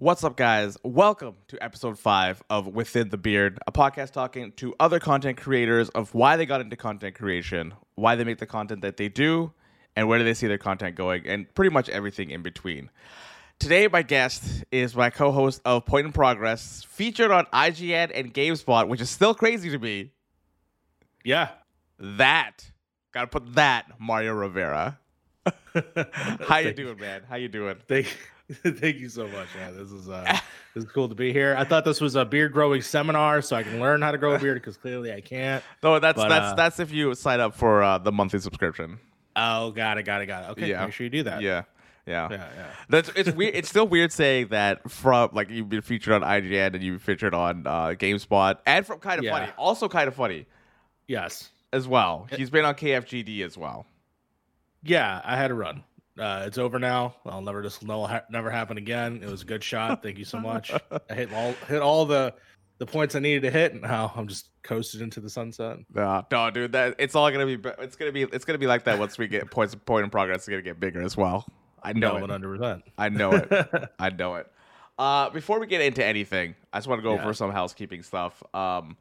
What's up, guys? Welcome to episode five of Within the Beard, a podcast talking to other content creators of why they got into content creation, why they make the content that they do, and where do they see their content going, and pretty much everything in between. Today, my guest is my co host of Point in Progress, featured on IGN and GameSpot, which is still crazy to me. Yeah. That, gotta put that, Mario Rivera. How you doing, man? How you doing? Thank, thank you so much, man. This is uh, this is cool to be here. I thought this was a beard growing seminar, so I can learn how to grow a beard because clearly I can't. No, that's But, that's uh, that's if you sign up for uh, the monthly subscription. Oh, got it, got it, got it. Okay, Yeah. make sure you do that. Yeah, yeah. yeah, yeah. That's it's weird. It's still weird saying that from like you've been featured on IGN and you've been featured on uh, GameSpot and from Kind of Yeah. Funny, also Kind of Funny Yes. as well. He's been on KFGD as well. Yeah, I had a run. Uh, it's over now. I'll never just no ha- never happen again. It was a good shot. Thank you so much. I hit all hit all the the points I needed to hit, and now I'm just coasted into the sunset. No, no, dude, that it's all gonna be. be- It's gonna be. It's gonna be like that once we get points. Point in progress is gonna get bigger as well. I know one it. hundred percent. I know it. I know it. Uh, before we get into anything, I just want to go Yeah. over some housekeeping stuff. Um,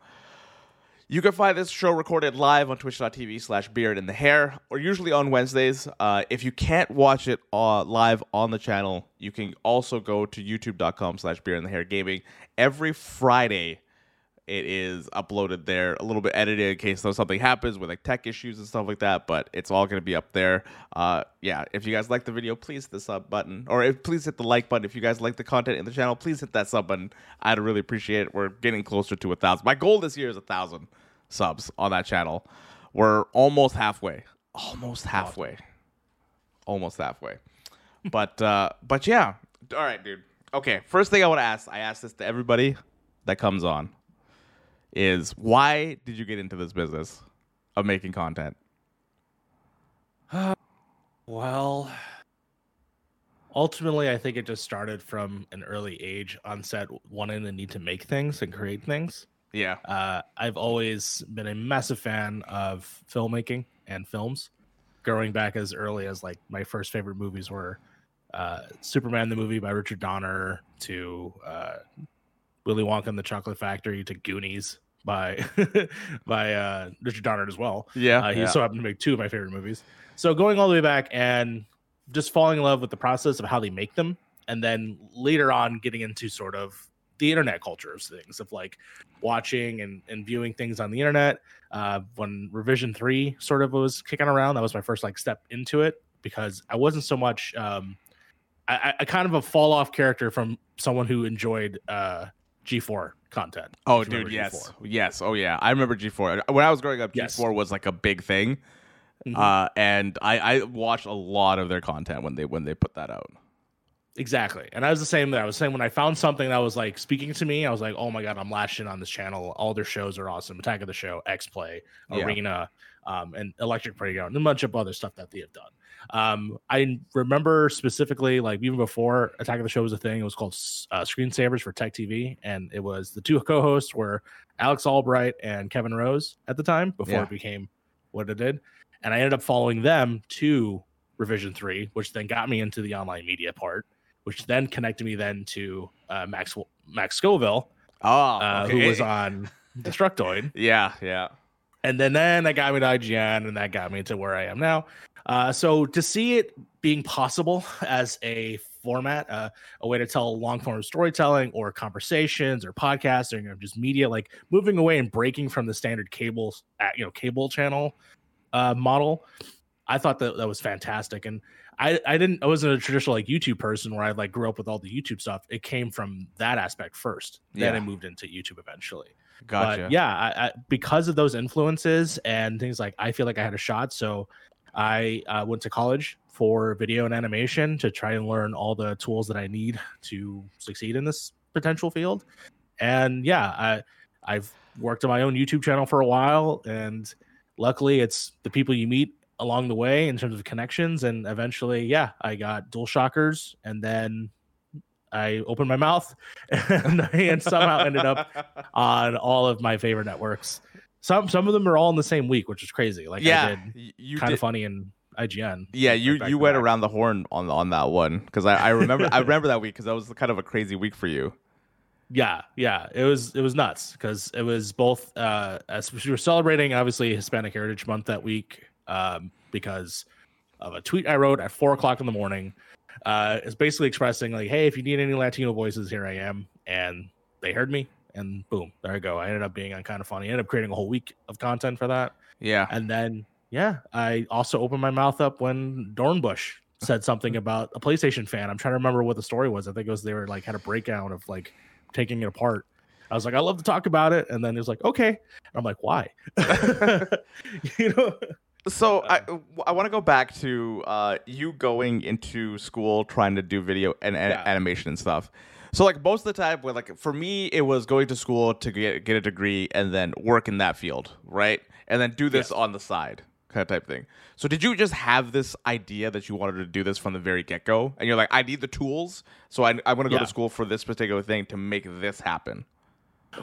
you can find this show recorded live on twitch.tv slash beard in the hair, or usually on Wednesdays. Uh, if you can't watch it uh, live on the channel, you can also go to youtube.com slash beard in the hair gaming. Every Friday, it is uploaded there, a little bit edited in case something happens with like tech issues and stuff like that. But it's all going to be up there. Uh, yeah, if you guys like the video, please hit the sub button, or if, please hit the like button. If you guys like the content in the channel, please hit that sub button. I'd really appreciate it. We're getting closer to a thousand. My goal this year is a thousand subs on that channel. We're almost halfway. Almost halfway. Almost halfway. But uh, but yeah. All right, dude. Okay, first thing I want to ask, I ask this to everybody that comes on is why did you get into this business of making content? Well, ultimately, I think it just started from an early age on set, wanting the need to make things and create things. Yeah. Uh, I've always been a massive fan of filmmaking and films. Growing back as early as like my first favorite movies were uh, Superman the movie by Richard Donner to uh, Willy Wonka and the Chocolate Factory to Goonies by by uh, Richard Donner as well. Yeah. Uh, he yeah. so happened to make two of my favorite movies. So going all the way back and just falling in love with the process of how they make them, and then later on getting into sort of the internet culture of things of like watching and, and viewing things on the internet. Uh, when Revision Three sort of was kicking around, that was my first like step into it because I wasn't so much. Um, I, I- I kind of a fall off character from someone who enjoyed uh, G4 content. Oh, dude, yes, G4. yes. Oh, yeah. I remember G4. When I was growing up, Yes. G4 was like a big thing, Mhm. uh, and I, I watched a lot of their content when they when they put that out. Exactly. And I was the same that I was saying when I found something that was like speaking to me, I was like, oh my God, I'm in on this channel. All their shows are awesome. Attack of the Show, X Play, Yeah. Arena, um, and Electric Playground, and a bunch of other stuff that they have done. Um, I remember specifically, like even before Attack of the Show was a thing, it was called uh, Screensavers for Tech TV. And it was the two co hosts were Alex Albrecht and Kevin Rose at the time before Yeah. it became what it did. And I ended up following them to Revision 3, which then got me into the online media part which then connected me then to uh, Max Max Scoville, Oh, uh, who was on Destructoid, Yeah, yeah. and then then that got me to IGN, and that got me to where I am now. Uh, so to see it being possible as a format, uh, a way to tell long form storytelling or conversations or podcasts or you know, just media, like moving away and breaking from the standard cable, uh, you know, cable channel uh, model, I thought that that was fantastic. And I, I didn't, I wasn't a traditional like YouTube person where I like grew up with all the YouTube stuff. It came from that aspect first. Then Yeah. I moved into YouTube eventually. Gotcha. But yeah, I, I, because of those influences and things like I feel like I had a shot. So I uh, went to college for video and animation to try and learn all the tools that I need to succeed in this potential field. And yeah, I, I've worked on my own YouTube channel for a while, and luckily, it's the people you meet along the way in terms of connections. And eventually, yeah, I got Dual Shockers, and then I opened my mouth, and, and somehow ended up on all of my favorite networks. Some some of them are all in the same week, which is crazy. Like yeah, I did you kind of funny and IGN. Yeah, you you went back. around the horn on on that one because I, I remember I remember that week because that was kind of a crazy week for you. Yeah, yeah, it was it was nuts because it was both uh as we were celebrating obviously Hispanic Heritage Month that week um because of a tweet I wrote at four o'clock in the morning. Uh, it's basically expressing like, hey, if you need any Latino voices, here I am, and they heard me, and boom, there I go. I ended up being on kind of funny. I ended up creating a whole week of content for that, Yeah, and then yeah, I also opened my mouth up when Dornbush said something about a PlayStation fan. I'm trying to remember what the story was. I think it was they were like had a breakdown of like taking it apart. I was like, I love to talk about it, and then he was like, okay. And I'm like, why? you know? So I Uh, I want to go back to uh, you going into school trying to do video and, and Yeah. animation and stuff. So like most of the time, with like for me, it was going to school to get get a degree and then work in that field, right? And then do this Yes. on the side, kind of type thing. So did you just have this idea that you wanted to do this from the very get go, and you're like, I need the tools, so I I want to go Yeah. to school for this particular thing to make this happen.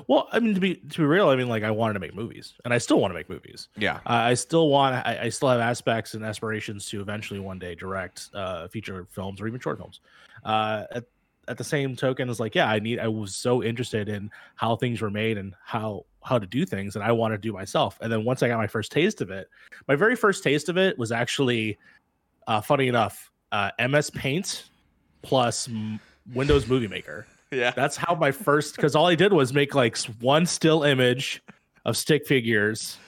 Well, I mean, to be to be real, I mean, like I wanted to make movies, and I still want to make movies. Yeah. Uh, I still want. I, I still have aspects and aspirations to eventually one day direct uh, feature films or even short films. Uh, at, at the same token, it's like, yeah, I need. I was so interested in how things were made and how how to do things, and I want to do myself. And then once I got my first taste of it, my very first taste of it was actually, uh, funny enough, uh, MS Paint plus M- Windows Movie Maker. Yeah. That's how my first because all I did was make like one still image of stick figures,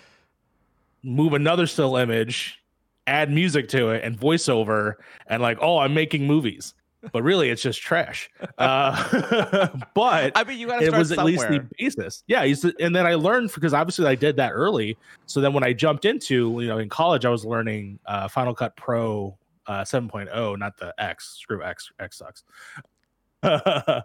move another still image, add music to it, and voiceover, and like, oh, I'm making movies. But really, it's just trash. Uh, but I mean, you got to it start was at least the basis. Yeah, I used to- and then I learned because obviously I did that early. So then when I jumped into, you know, in college, I was learning uh, Final Cut Pro uh, 7.0, not the X. Screw X. X sucks. uh,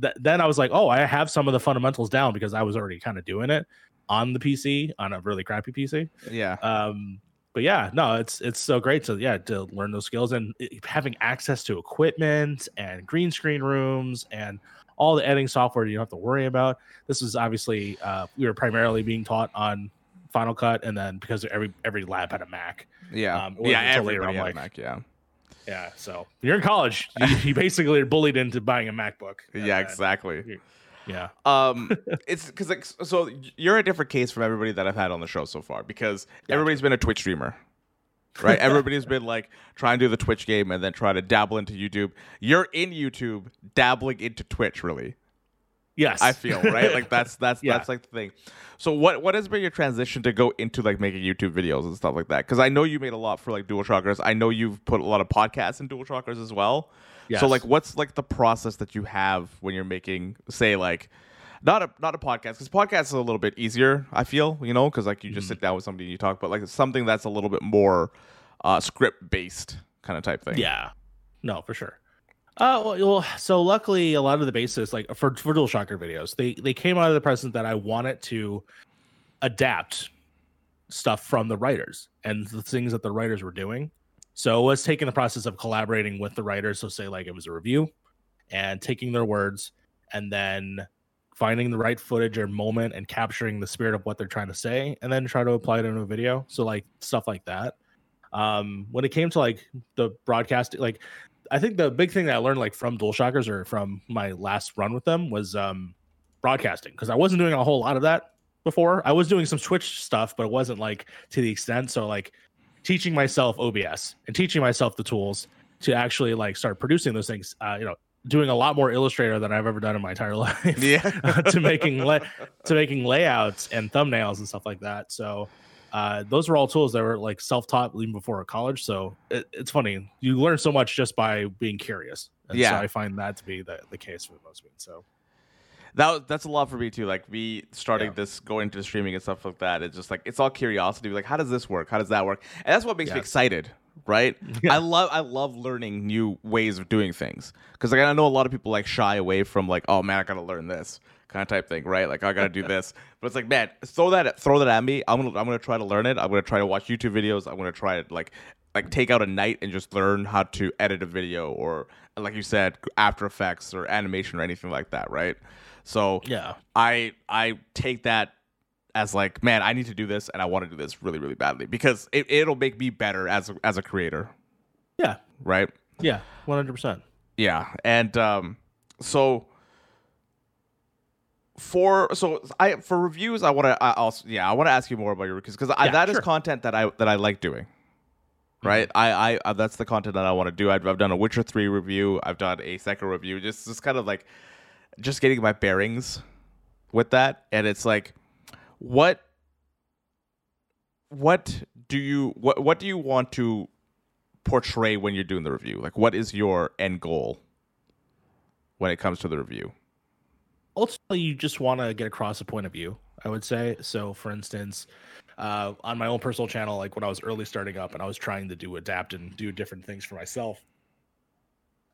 th- then I was like, oh, I have some of the fundamentals down because I was already kind of doing it on the PC on a really crappy PC. yeah. Um, but yeah, no, it's it's so great to yeah to learn those skills and having access to equipment and green screen rooms and all the editing software you don't have to worry about. This was obviously uh, we were primarily being taught on Final Cut, and then because every every lab had a Mac, Yeah. um, yeah. later Everybody had a Mac. Yeah. yeah. So you're in college, you, you basically are bullied into buying a MacBook. Yeah. Exactly. Yeah, um it's because like so you're a different case from everybody that i've had on the show so far because Gotcha. everybody's been a twitch streamer right? Everybody's been like trying to do the twitch game and then try to dabble into youtube. You're in youtube dabbling into twitch really. Yes, i feel right? Like that's that's Yeah. that's like the thing. So what what has been your transition to go into like making youtube videos and stuff like that? Because i know you made a lot for like dual shockers. I know you've put a lot of podcasts in dual shockers as well so like what's like the process that you have when you're making say like not a not a podcast because podcast is a little bit easier i feel you know because like you Mm-hmm. just sit down with somebody and you talk but like something that's a little bit more uh script based kind of type thing Yeah, no, for sure. Uh, well, well, so luckily, a lot of the basis, like for for Dual Shocker videos, they they came out of the present that I wanted to adapt stuff from the writers and the things that the writers were doing. So it was taking the process of collaborating with the writers. So say like it was a review, and taking their words, and then finding the right footage or moment and capturing the spirit of what they're trying to say, and then try to apply it in a video. So like stuff like that. Um, when it came to like the broadcast, like I think the big thing that I learned like from DualShockers or from my last run with them was um broadcasting because I wasn't doing a whole lot of that before. I was doing some Twitch stuff, but it wasn't like to the extent. So like teaching myself OBS and teaching myself the tools to actually like start producing those things. Uh, you know, doing a lot more Illustrator than I've ever done in my entire life. yeah to making la- to making layouts and thumbnails and stuff like that. So uh, those were all tools that were like self-taught even before college. So it, it's funny you learn so much just by being curious. And Yeah. so I find that to be the, the case for the most it. So that that's a lot for me too. Like me starting Yeah. this, going to streaming and stuff like that. It's just like it's all curiosity. Like, how does this work? How does that work? And that's what makes me excited, right? I love I love learning new ways of doing things because like I know a lot of people like shy away from like, oh man, I gotta learn this kind of type thing, right? Like I gotta do this. But it's like, man, throw that throw that at me. I'm gonna I'm gonna try to learn it. I'm gonna try to watch YouTube videos. I'm gonna try to like like take out a night and just learn how to edit a video or like you said, After Effects or animation or anything like that, right? So yeah, I I take that as like, man, I need to do this and I want to do this really, really badly because it, it'll make me better as a, as a creator. Yeah. Right. Yeah. One hundred percent. Yeah, and um, so for so I for reviews, I want to I also yeah I want to ask you more about your reviews because Yeah, that is sure. content that I that I like doing. Right, I, I I that's the content that I want to do. I've, I've done a Witcher three review. I've done a second review. Just just kind of like just getting my bearings with that, and it's like what what do you what what do you want to portray when you're doing the review? Like, what is your end goal when it comes to the review? ultimately you just want to get across a point of view i would say so for instance uh, on my own personal channel like when i was early starting up and i was trying to do adapt and do different things for myself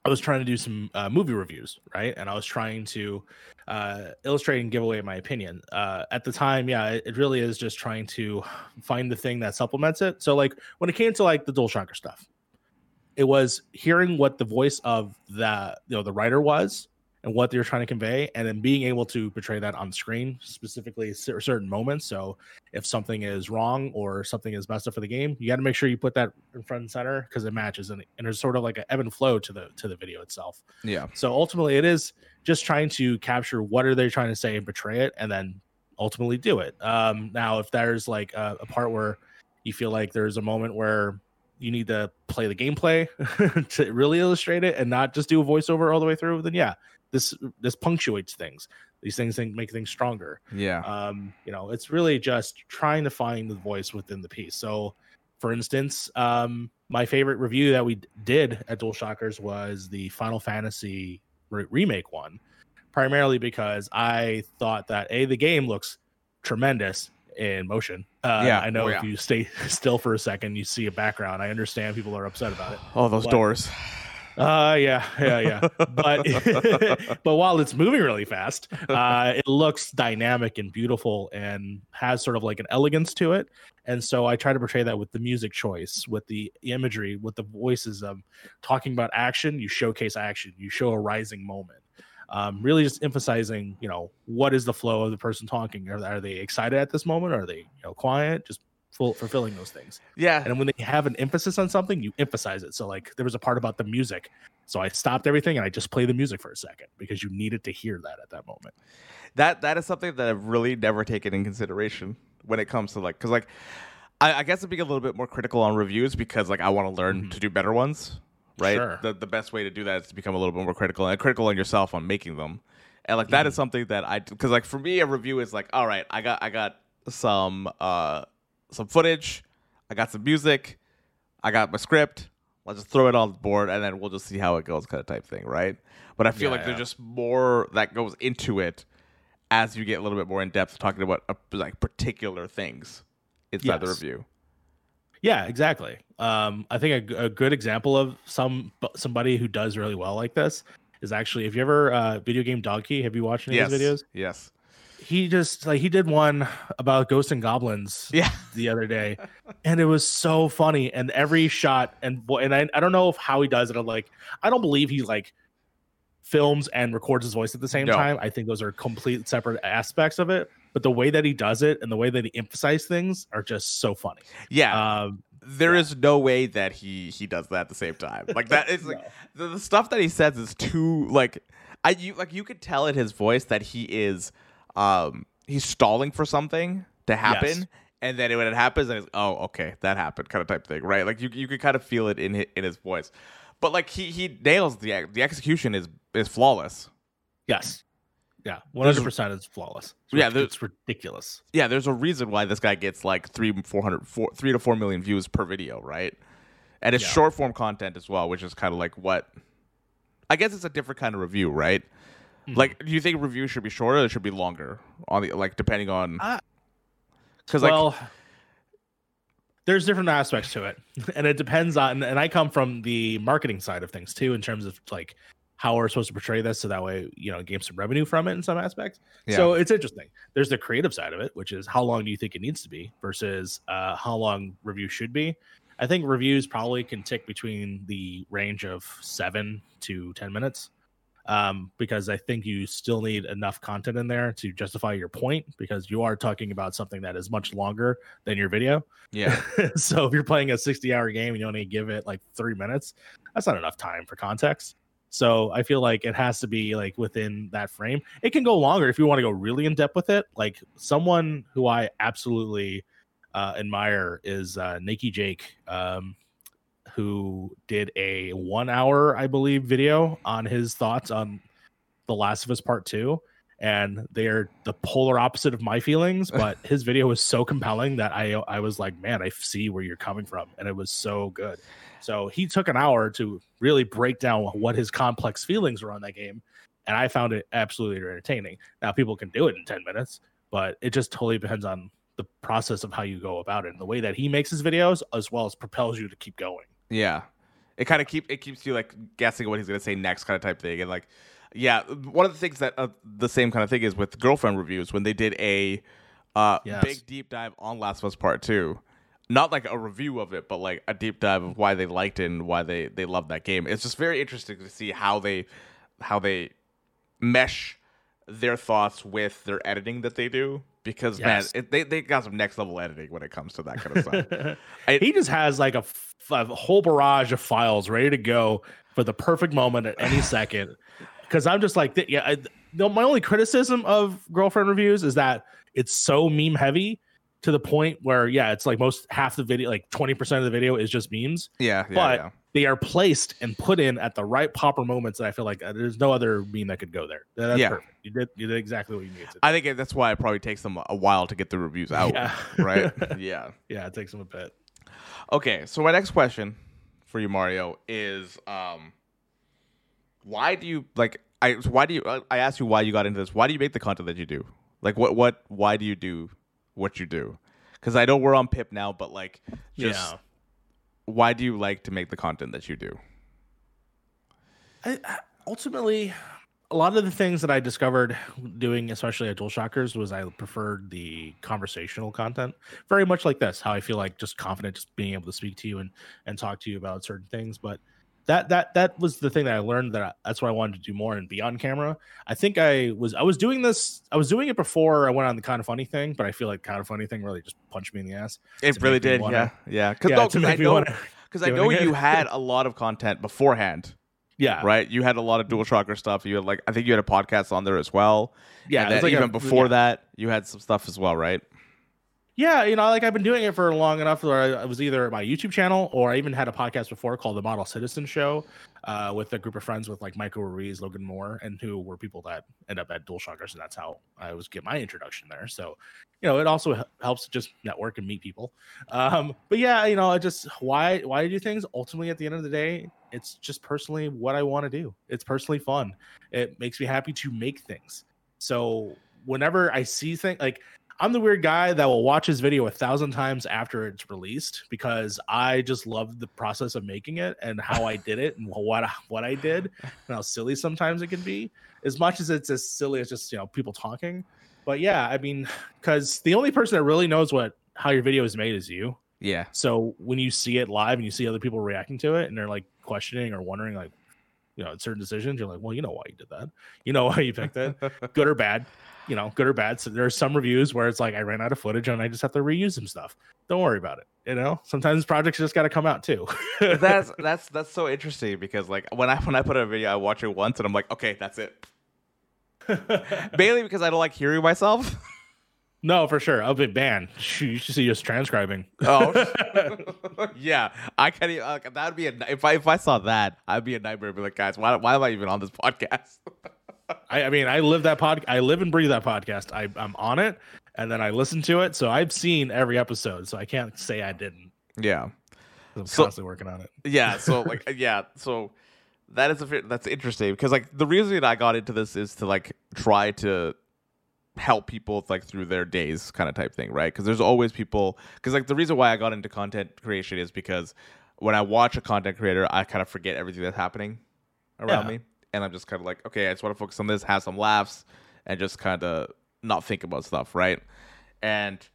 i was trying to do some uh, movie reviews right? And i was trying to uh, illustrate and give away my opinion. Uh, at the time yeah it, it really is just trying to find the thing that supplements it. So like when it came to like the DualShocker stuff it was hearing what the voice of the you know the writer was and what they're trying to convey, and then being able to portray that on screen, specifically certain moments. So if something is wrong or something is messed up for the game, you got to make sure you put that in front and center because it matches, and, and there's sort of like an ebb and flow to the to the video itself. Yeah, So ultimately, it is just trying to capture what are they trying to say and portray it, and then ultimately do it. Um, now, if there's like a, a part where you feel like there's a moment where you need to play the gameplay to really illustrate it and not just do a voiceover all the way through, then yeah, this this punctuates things. These things make things stronger. Yeah, um you know it's really just trying to find the voice within the piece. So for instance um my favorite review that we did at dual shockers was the final fantasy re- remake one primarily because i thought that a the game looks tremendous in motion. Uh Yeah. i know Oh, if you stay still for a second you see a background. I understand people are upset about it. All those doors. Uh yeah, yeah, yeah. But but while it's moving really fast, uh it looks dynamic and beautiful and has sort of like an elegance to it. And so I try to portray that with the music choice, with the imagery, with the voices of talking about action, you showcase action, you show a rising moment. Um, really just emphasizing, you know, what is the flow of the person talking? Are, are they excited at this moment? Are they, you know, quiet? Just full, fulfilling those things. yeah, And when they have an emphasis on something, you emphasize it. So, like, there was a part about the music. So I stopped everything and I just play the music for a second because you needed to hear that at that moment. that that is something that I've really never taken in consideration when it comes to like because like I, I guess I'm being a little bit more critical on reviews because like I want to learn Mhm. to do better ones. Right. Sure. The the best way to do that is to become a little bit more critical and critical on yourself on making them. And like that is something that I because like for me a review is like all right I got I got some uh some footage, I got some music, I got my script. Let's just throw it on the board and then we'll just see how it goes, kind of type thing, right? But I feel Yeah, like there's just more that goes into it as you get a little bit more in depth talking about uh, like particular things inside the Yes. review. Yeah, exactly. Um, I think a, a good example of some somebody who does really well like this is actually if you ever uh, video game Dunkey. Have you watched any Yes. of his videos? Yes. He just like he did one about Ghosts 'n Goblins Yeah. the other day, and it was so funny. And every shot and bo- and I, I don't know if how he does it. I'm like I don't believe he like films and records his voice at the same No. time. I think those are complete separate aspects of it. But the way that he does it and the way that he emphasizes things are just so funny. Yeah. Um, There is no way that he he does that at the same time. Like that is like No. the, the stuff that he says is too like I you like you could tell in his voice that he is um he's stalling for something to happen. Yes. And then when it happens, then it's oh okay that happened kind of type thing, right? Like you you could kind of feel it in his, in his voice, but like he he nails the the execution is is flawless. Yes. Yeah. One hundred percent is flawless. It's Yeah, it's ridiculous. Yeah, there's a reason why this guy gets like three, four hundred, four, three to four million views per video, right? And it's Yeah. short form content as well, which is kind of like what I guess it's a different kind of review, right? Mhm. Like, do you think reviews should be shorter or should be longer? On the like, depending on Uh, because like well, there's different aspects to it, and it depends on. And I come from the marketing side of things too, in terms of like how we're supposed to portray this, so that way you know gain some revenue from it in some aspects. So it's interesting. There's the creative side of it, which is how long do you think it needs to be versus uh, how long review should be. I think reviews probably can tick between the range of seven to ten minutes. Um, because I think you still need enough content in there to justify your point because you are talking about something that is much longer than your video. Yeah. so if you're playing a 60 hour game and you only give it like three minutes, that's not enough time for context. So I feel like it has to be like within that frame. It can go longer if you want to go really in depth with it. Like someone who I absolutely uh, admire is uh, NakeyJakey. Um, who did a one hour, I believe, video on his thoughts on The Last of Us Part Two. And they're the polar opposite of my feelings, but his video was so compelling that I I was like, man, I see where you're coming from, and it was so good. So he took an hour to really break down what his complex feelings were on that game, and I found it absolutely entertaining. Now people can do it in ten minutes, but it just totally depends on the process of how you go about it and the way that he makes his videos, as well as propels you to keep going. Yeah, it kind of keep it keeps you like guessing what he's gonna say next, kind of type thing, and like, yeah, one of the things that uh, the same kind of thing is with girlfriend reviews when they did a uh, Yes. big deep dive on Last of Us Part Two, not like a review of it, but like a deep dive of why they liked it and why they they loved that game. It's just very interesting to see how they how they mesh their thoughts with their editing that they do because Yes. man, it, they they got some next level editing when it comes to that kind of stuff. I- he just has like a, f- a whole barrage of files ready to go for the perfect moment at any second. Because I'm just like, yeah. I, my only criticism of girlfriend reviews is that it's so meme heavy to the point where, yeah, it's like most half the video, like 20% of the video is just memes. yeah, yeah, but yeah. They are placed and put in at the right proper moments that I feel like uh, there's no other meme that could go there. That's Yeah. perfect. You did you did exactly what you needed to. I think that's why it probably takes them a while to get the reviews out. Yeah. Right? yeah. yeah, it takes them a bit. Okay, so my next question for you, Mario, is um, why do you like? I why do you? I asked you why you got into this. Why do you make the content that you do? Like, what what? Why do you do what you do? Because I know we're on Pip now, but like, just yeah. Why do you like to make the content that you do? I, ultimately, a lot of the things that I discovered doing, especially at Dual Shockers, was I preferred the conversational content. Very much like this, how I feel like just confident, just being able to speak to you and and talk to you about certain things. But that that that was the thing that I learned that I, that's what I wanted to do more and be on camera. I think I was I was doing this I was doing it before I went on the kind of funny thing, but I feel like kind of funny thing really just punched me in the ass. It really did, wanna- yeah, yeah. Because Yeah, no, I know, because I know you had a lot of content beforehand, Yeah, right? You had a lot of dual shocker stuff. You had like I think you had a podcast on there as well. Yeah, and then like a- even before yeah. that, you had some stuff as well, right? Yeah, you know, like I've been doing it for long enough where I was either my YouTube channel or I even had a podcast before called the Model Citizen Show uh, with a group of friends with like Michael Ruiz, Logan Moore, and who were people that end up at Dual Shockers, and that's how I was get my introduction there. So, you know, it also helps just network and meet people. Um, but yeah, you know, I just why why do things ultimately at the end of the day, it's just personally what I want to do. It's personally fun. It makes me happy to make things. So whenever I see things like I'm the weird guy that will watch his video a thousand times after it's released because I just love the process of making it and how I did it and what what I did and how silly sometimes it can be. As much as it's as silly as just you know people talking, but yeah, I mean, because the only person that really knows what how your video is made is you. Yeah. So when you see it live and you see other people reacting to it and they're like questioning or wondering like, you know, certain decisions, you're like, well, you know why you did that. You know why you picked it, good or bad. You know, good or bad. So there's some reviews where it's like I ran out of footage and I just have to reuse some stuff. Don't worry about it. You know, sometimes projects just got to come out too. that's that's that's so interesting because like when I when I put a video, I watch it once and I'm like, okay, that's it. Mainly because I don't like hearing myself. no, for sure. I'll be banned. You should see us transcribing. Oh, yeah. I can't. Even, like, that would be a if I if I saw that, I'd be a nightmare. I'd be like, guys, why why am I even on this podcast? I, I mean, I live that pod. I live and breathe that podcast. I, I'm on it, and then I listen to it. So I've seen every episode. So I can't say I didn't. yeah. I'm So- constantly working on it. Yeah. So like yeah. So that is a that's interesting because like the reason that I got into this is to like try to help people like through their days kind of type thing right because there's always people because like the reason why i got into content creation is because when i watch a content creator i kind of forget everything that's happening around Yeah. me and i'm just kind of like okay i just want to focus on this have some laughs and just kind of not think about stuff right and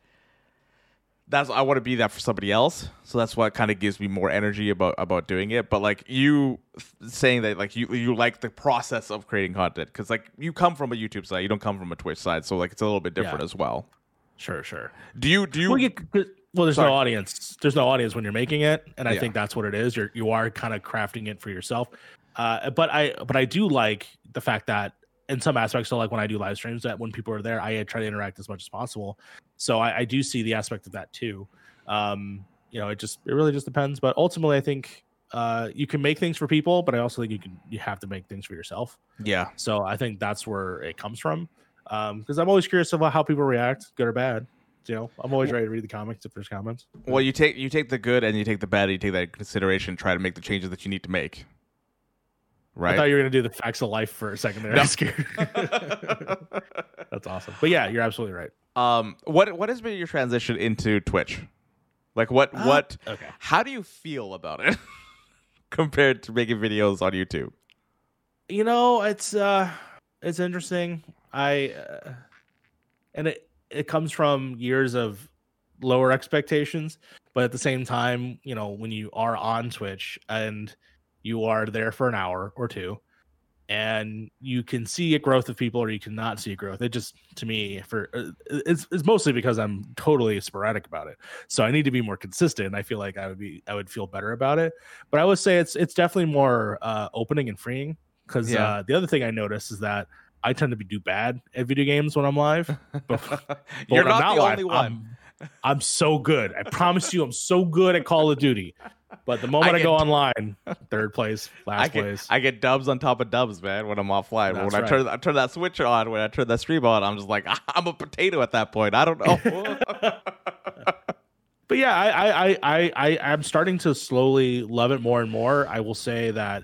that's I want to be that for somebody else. So that's what kind of gives me more energy about about doing it. But like you saying that like you you like the process of creating content because like you come from a YouTube side, you don't come from a Twitch side, so like it's a little bit different Yeah. as well. Sure, sure. Do you do you? well, you, well, there's Sorry. no audience. There's no audience when you're making it, and I Yeah. think that's what it is. You're you are kind of crafting it for yourself. Uh, but I but I do like the fact that in some aspects, so like when I do live streams, that when people are there, I try to interact as much as possible. So I, I do see the aspect of that too. Um, you know, it just it really just depends. But ultimately, I think uh, you can make things for people, but I also think you can you have to make things for yourself. yeah, So I think that's where it comes from. Because I'm always curious about how people react, good or bad. You know, I'm always ready to read the comics if there's comments. well you take you take the good and you take the bad, and you take that consideration, try to make the changes that you need to make. I thought you were gonna do the facts of life for a second there. No. I was scared. That's awesome. But yeah, you're absolutely right. um, what what has been your transition into Twitch? Like what Uh, what? Okay. How do you feel about it compared to making videos on YouTube? You know, it's uh it's interesting. I uh, and it it comes from years of lower expectations, but at the same time, you know, when you are on Twitch and you are there for an hour or two and you can see a growth of people or you cannot see a growth it just to me for uh, it's, it's mostly because i'm totally sporadic about it so i need to be more consistent i feel like i would be i would feel better about it but i would say it's it's definitely more uh opening and freeing because Yeah. uh the other thing i noticed is that i tend to be do bad at video games when i'm live but You're I'm not the live, only one. I'm, I'm so good. I promise you, I'm so good at Call of Duty. But the moment I I, go get- online, third place, last I get place. I get dubs on top of dubs, man. When I'm offline, That's when I turn I turn that switch on, when I turn that stream on, I'm just like I'm a potato at that point. I don't know. but yeah, I, I, I, I, I, I'm starting to slowly love it more and more. I will say that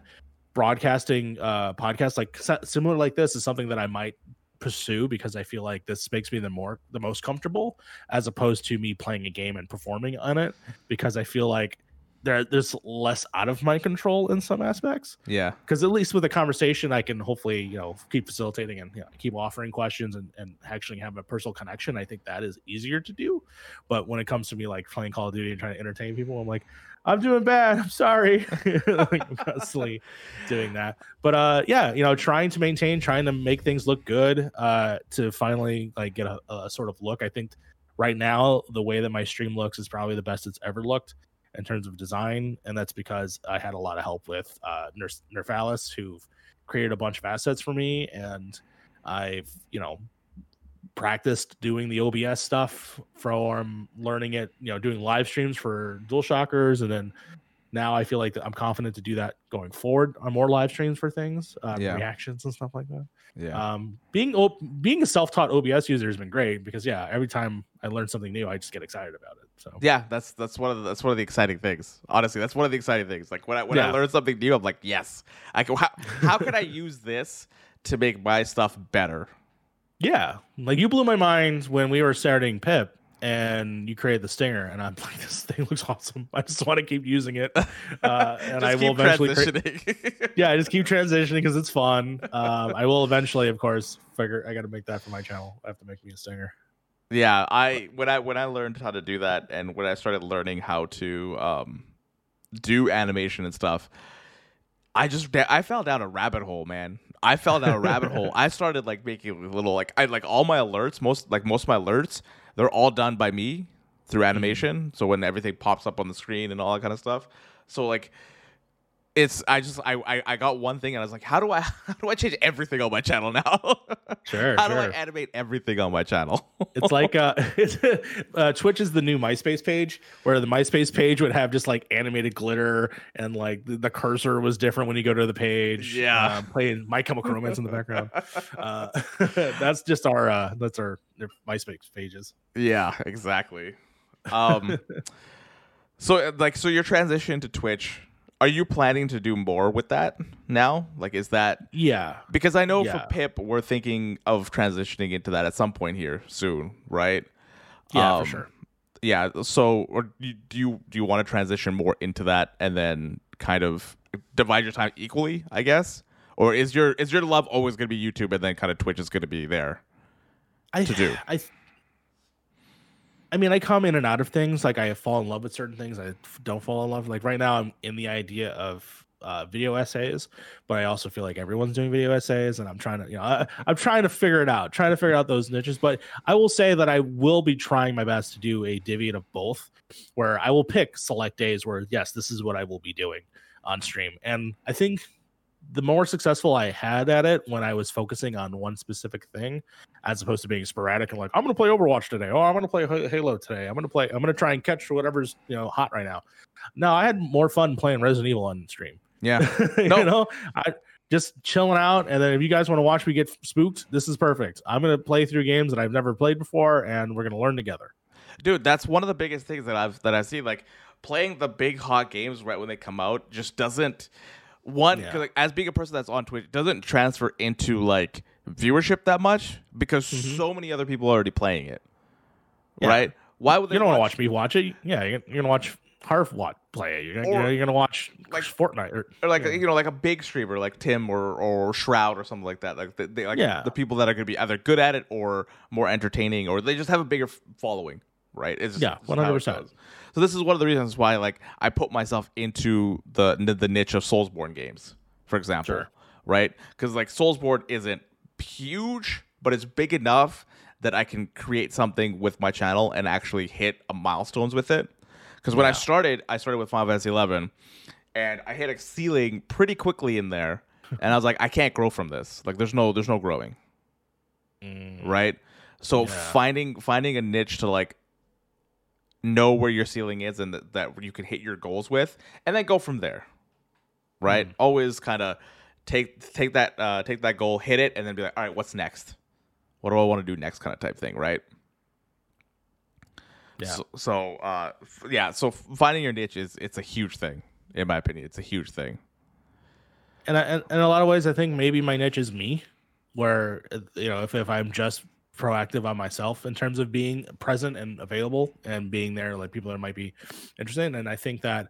broadcasting uh podcasts like similar like this is something that I might pursue because I feel like this makes me the more the most comfortable as opposed to me playing a game and performing on it because I feel like there there's less out of my control in some aspects. yeah, because at least with a conversation i can hopefully you know keep facilitating and you know, keep offering questions and, and actually have a personal connection. I think that is easier to do. But when it comes to me like playing call of duty and trying to entertain people i'm like i'm doing bad. I'm sorry. I'm constantly doing that. But uh yeah you know trying to maintain trying to make things look good uh to finally like get a, a sort of look. I think right now the way that my stream looks is probably the best it's ever looked in terms of design, and that's because I had a lot of help with uh, Nerf, Nerfalis, who've created a bunch of assets for me, and I've you know practiced doing the OBS stuff from learning it, you know, doing live streams for DualShockers, and then now I feel like I'm confident to do that going forward on more live streams for things, uh, Yeah. reactions and stuff like that. yeah, Um, being being a self-taught OBS user has been great because yeah, every time I learn something new, I just get excited about it. So yeah. That's that's one of the, that's one of the exciting things. Honestly, that's one of the exciting things. Like when I when I learn something new, I'm like, yes, I can. How, how can I use this to make my stuff better? Yeah, like you blew my mind when we were starting Pip and you created the stinger, and I'm like, this thing looks awesome. I just want to keep using it, uh, and I will eventually. transitioning. yeah, I just keep transitioning because it's fun. Um, I will eventually, of course, figure. I got to make that for my channel. I have to make me a stinger. Yeah, I when I when I learned how to do that and when I started learning how to um do animation and stuff, I just I fell down a rabbit hole, man. I fell down a rabbit hole. I started like making little like I like all my alerts, most like most of my alerts, they're all done by me through animation. Mm-hmm. So when everything pops up on the screen and all that kind of stuff. So like it's I just I, I I got one thing and I was like, how do I how do I change everything on my channel now? Sure, how do I animate everything on my channel? It's like uh, uh, Twitch is the new MySpace page, where the MySpace page would have just like animated glitter and like the, the cursor was different when you go to the page. Yeah. uh, playing My Chemical Romance in the background. Uh, that's just our uh, that's our MySpace pages. Yeah, exactly. Um, so uh, like, so your transition to Twitch, are you planning to do more with that now? Like, is that Yeah, because I know Yeah. for Pip, we're thinking of transitioning into that at some point here soon, right? yeah, Um, for sure. Yeah. So, or do you, do you want to transition more into that and then kind of divide your time equally? I guess, or is your is your love always going to be YouTube and then kind of Twitch is going to be there? I, to do. I I mean, I come in and out of things. Like I fall in love with certain things. I don't fall in love. Like right now, I'm in the idea of uh, video essays, but I also feel like everyone's doing video essays, and I'm trying to, you know, I, I'm trying to figure it out, trying to figure out those niches. But I will say that I will be trying my best to do a divvy of both, where I will pick select days where yes, this is what I will be doing on stream, and I think the more successful I had at it when I was focusing on one specific thing, as opposed to being sporadic and like I'm going to play Overwatch today. Oh, I'm going to play Halo today. I'm going to play. I'm going to try and catch whatever's you know hot right now. No, I had more fun playing Resident Evil on stream. Yeah, you know, I just chilling out. And then if you guys want to watch me get spooked, this is perfect. I'm going to play through games that I've never played before, and we're going to learn together. Dude, that's one of the biggest things that I've that I see. Like playing the big hot games right when they come out just doesn't one yeah. like as being a person that's on Twitch doesn't transfer into like viewership that much because mm-hmm. so many other people are already playing it. Yeah. Right? Why would they You don't want to watch me watch it? Yeah, you're, you're gonna watch Harv watch play it. You're, or, you're, gonna watch like Fortnite or, or like you know like a big streamer like Tim or or Shroud or something like that. Like they, they like yeah. the people that are gonna be either good at it or more entertaining or they just have a bigger following. Right? It's yeah, one hundred percent. So this is one of the reasons why like I put myself into the the niche of Soulsborne games, for example, sure. right? Because like Soulsborne isn't huge, but it's big enough that I can create something with my channel and actually hit a milestones with it. Because when yeah. I started, I started with Final Fantasy 11, and I hit a ceiling pretty quickly in there, and I was like, I can't grow from this. Like, there's no, there's no growing, mm. right? So yeah. finding finding a niche to like know where your ceiling is and that, that you can hit your goals with and then go from there right? Mm. always kind of take take that uh take that goal hit it and then be like all right what's next? What do i want to do next? kind of type thing right? Yeah. So, so uh yeah so finding your niche is it's a huge thing in my opinion. It's a huge thing. And I, and in a lot of ways i think maybe my niche is me where you know if, if i'm just proactive on myself in terms of being present and available and being there like people that might be interested and i think that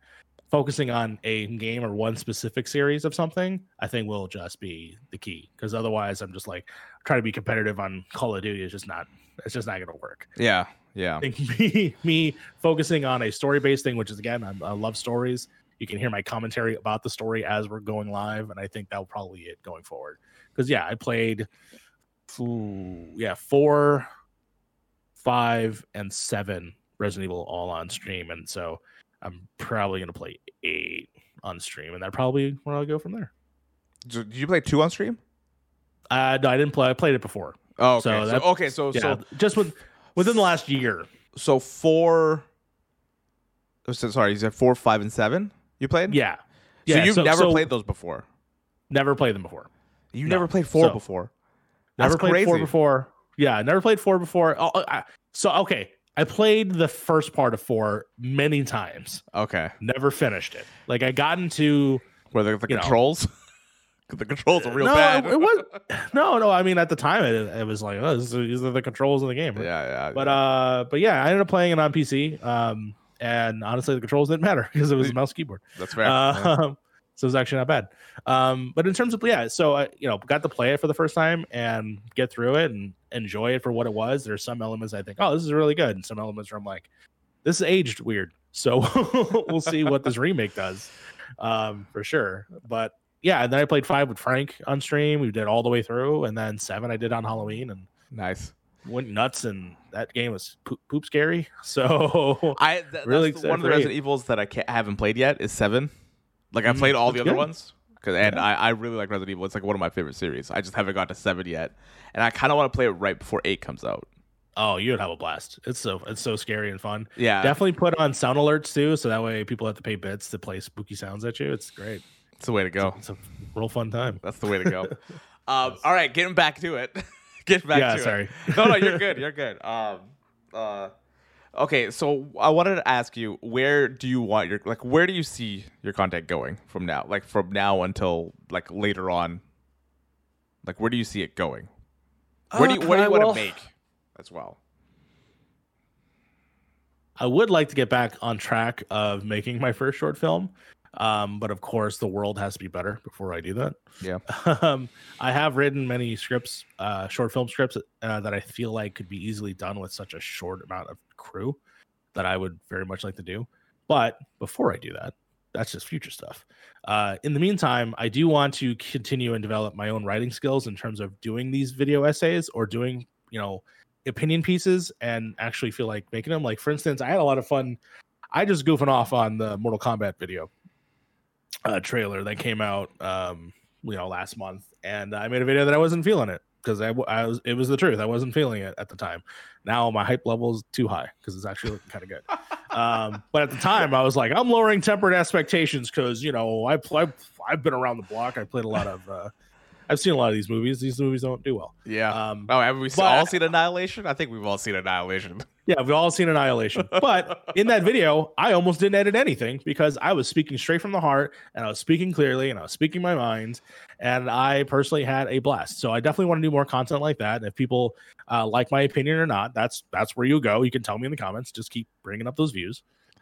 focusing on a game or one specific series of something i think will just be the key. Because otherwise i'm just like trying to be competitive on call of duty is just not it's just not going to work. Yeah yeah. Me, me focusing on a story based thing which is again I, I love stories. You can hear my commentary about the story as we're going live and i think that'll probably it going forward. Because yeah i played ooh, yeah, four, five, and seven Resident Evil all on stream, and so I'm probably gonna play eight on stream, and that probably where I'll go from there. So did you play two on stream? Uh, no, I didn't play. I played it before. Oh, okay. So, so okay, so yeah, so just with within the last year. So four. Oh, sorry, you said four, five, and seven. You played? Yeah. Yeah. So you've so, never so played those before. Never played them before. You no. never played four before. Never That's played crazy. four before. Yeah, never played four before. Oh, I, so okay, I played the first part of four many times. Okay, never finished it. Like I got into where the, the controls. the controls are real no, bad. it was no, no. I mean, at the time, it, it was like, oh, these are the controls of the game. Yeah, yeah. But uh, but yeah, I ended up playing it on PC. Um, and honestly, the controls didn't matter because it was a mouse keyboard. That's fair. Uh, yeah. So it's actually not bad. Um, but in terms of yeah, so I you know got to play it for the first time and get through it and enjoy it for what it was. There's some elements I think, oh, this is really good, and some elements where I'm like, this is aged weird. So we'll see what this remake does, um, for sure. But yeah, and then I played five with Frank on stream. We did all the way through, and then seven I did on Halloween, and nice went nuts and that game was poop, poop scary so i th- really one of the resident evils that i, can't, I haven't played yet is seven like I mm, played all the other good. ones, Cause, and yeah. I, I really like Resident Evil. It's like one of my favorite series. I just haven't got to seven yet, and I kind of want to play it right before eight comes out. Oh, you would have a blast! It's so it's so scary and fun. Yeah, definitely put on sound alerts too, so that way people have to pay bits to play spooky sounds at you. It's great. It's the way to go. It's a, it's a real fun time. That's the way to go. um, all right, getting back to it. Get back yeah, to sorry. it. Sorry. no, no, you're good. You're good. Um, uh, Okay, so I wanted to ask you, where do you want your like where do you see your content going from now? Like from now until like later on. Like where do you see it going? Where do you, where do you want to make as well? I would like to get back on track of making my first short film. Um, but of course, the world has to be better before I do that. Yeah. um, I have written many scripts, uh, short film scripts uh, that I feel like could be easily done with such a short amount of crew that I would very much like to do. But before I do that, that's just future stuff. Uh, in the meantime, I do want to continue and develop my own writing skills in terms of doing these video essays or doing, you know, opinion pieces and actually feel like making them. Like, for instance, I had a lot of fun. I just goofing off on the Mortal Kombat video uh, trailer that came out, um, you know, last month, and I made a video that I wasn't feeling it because I, I, was it was the truth. I wasn't feeling it at the time. Now my hype level is too high because it's actually looking kind of good. um, but at the time, I was like, I'm lowering tempered expectations because you know I I've, I've been around the block. I played a lot of. Uh, I've seen a lot of these movies. These movies don't do well. Yeah. Um, oh, have we but- all seen Annihilation? I think we've all seen Annihilation. Yeah, we've all seen Annihilation. But in that video, I almost didn't edit anything because I was speaking straight from the heart and I was speaking clearly and I was speaking my mind. And I personally had a blast. So I definitely want to do more content like that. And if people uh, like my opinion or not, that's that's where you go. You can tell me in the comments. Just keep bringing up those views.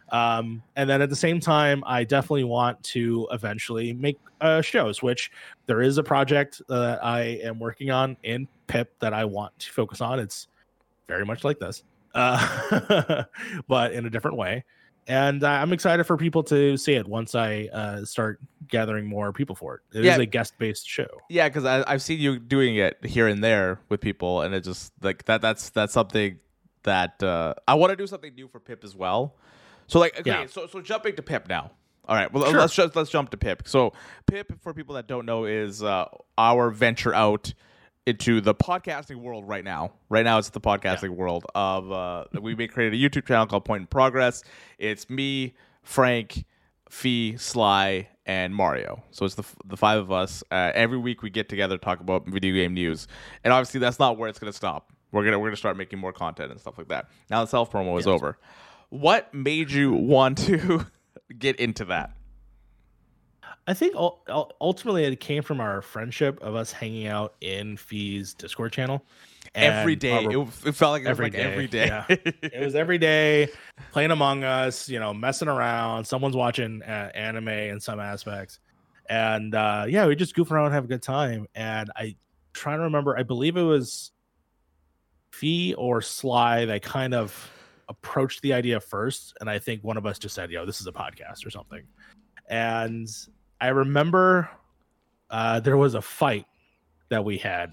Um, and then at the same time, I definitely want to eventually make uh, shows, which there is a project that I am working on in PIP that I want to focus on. It's very much like this uh, but in a different way. And uh, I'm excited for people to see it once I uh, start gathering more people for it. It is Yeah. a guest based show. Yeah, because I've seen you doing it here and there with people, and it just like that. That's that's something that uh, I want to do something new for Pip as well. So like, okay, Yeah. so so jumping to Pip now. All right, well Sure. let's just let's jump to Pip. So Pip, for people that don't know, is uh, our venture out into the podcasting world right now. Right now, it's the podcasting world of uh, we may create a YouTube channel called Point in Progress. It's me, Frank, Fee, Sly, and Mario. So it's the the five of us. Uh, every week we get together to talk about video game news, and obviously that's not where it's going to stop. We're gonna we're gonna start making more content and stuff like that. Now the self promo is over. What made you want to get into that? I think ul- ul- ultimately it came from our friendship of us hanging out in Fee's Discord channel. every day, it, it felt like it was like day, every day. yeah. it was every day playing Among Us, you know, messing around. Someone's watching uh, anime in some aspects, and uh, yeah, we just goof around and have a good time. And I trying to remember, I believe it was Fee or Sly that kind of approached the idea first, and I think one of us just said, "Yo, this is a podcast" or something. And I remember uh, there was a fight that we had,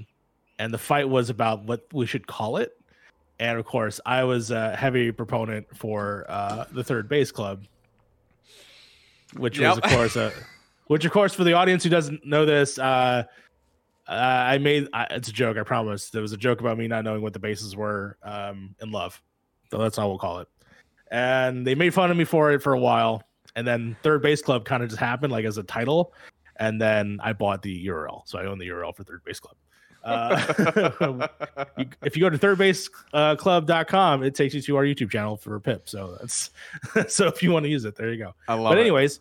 and the fight was about what we should call it and of course i was a heavy proponent for uh the third base club which was of course a which of course for the audience who doesn't know this uh uh, I made I, it's a joke. I promise. There was a joke about me not knowing what the bases were um, in love, so that's all we'll call it. And they made fun of me for it for a while, and then Third Base Club kind of just happened like as a title, and then I bought the URL, so I own the URL for Third Base Club. Uh, you, if you go to thirdbaseclub.com, it takes you to our YouTube channel for Pip. So that's so if you want to use it, there you go. I love But it. anyways,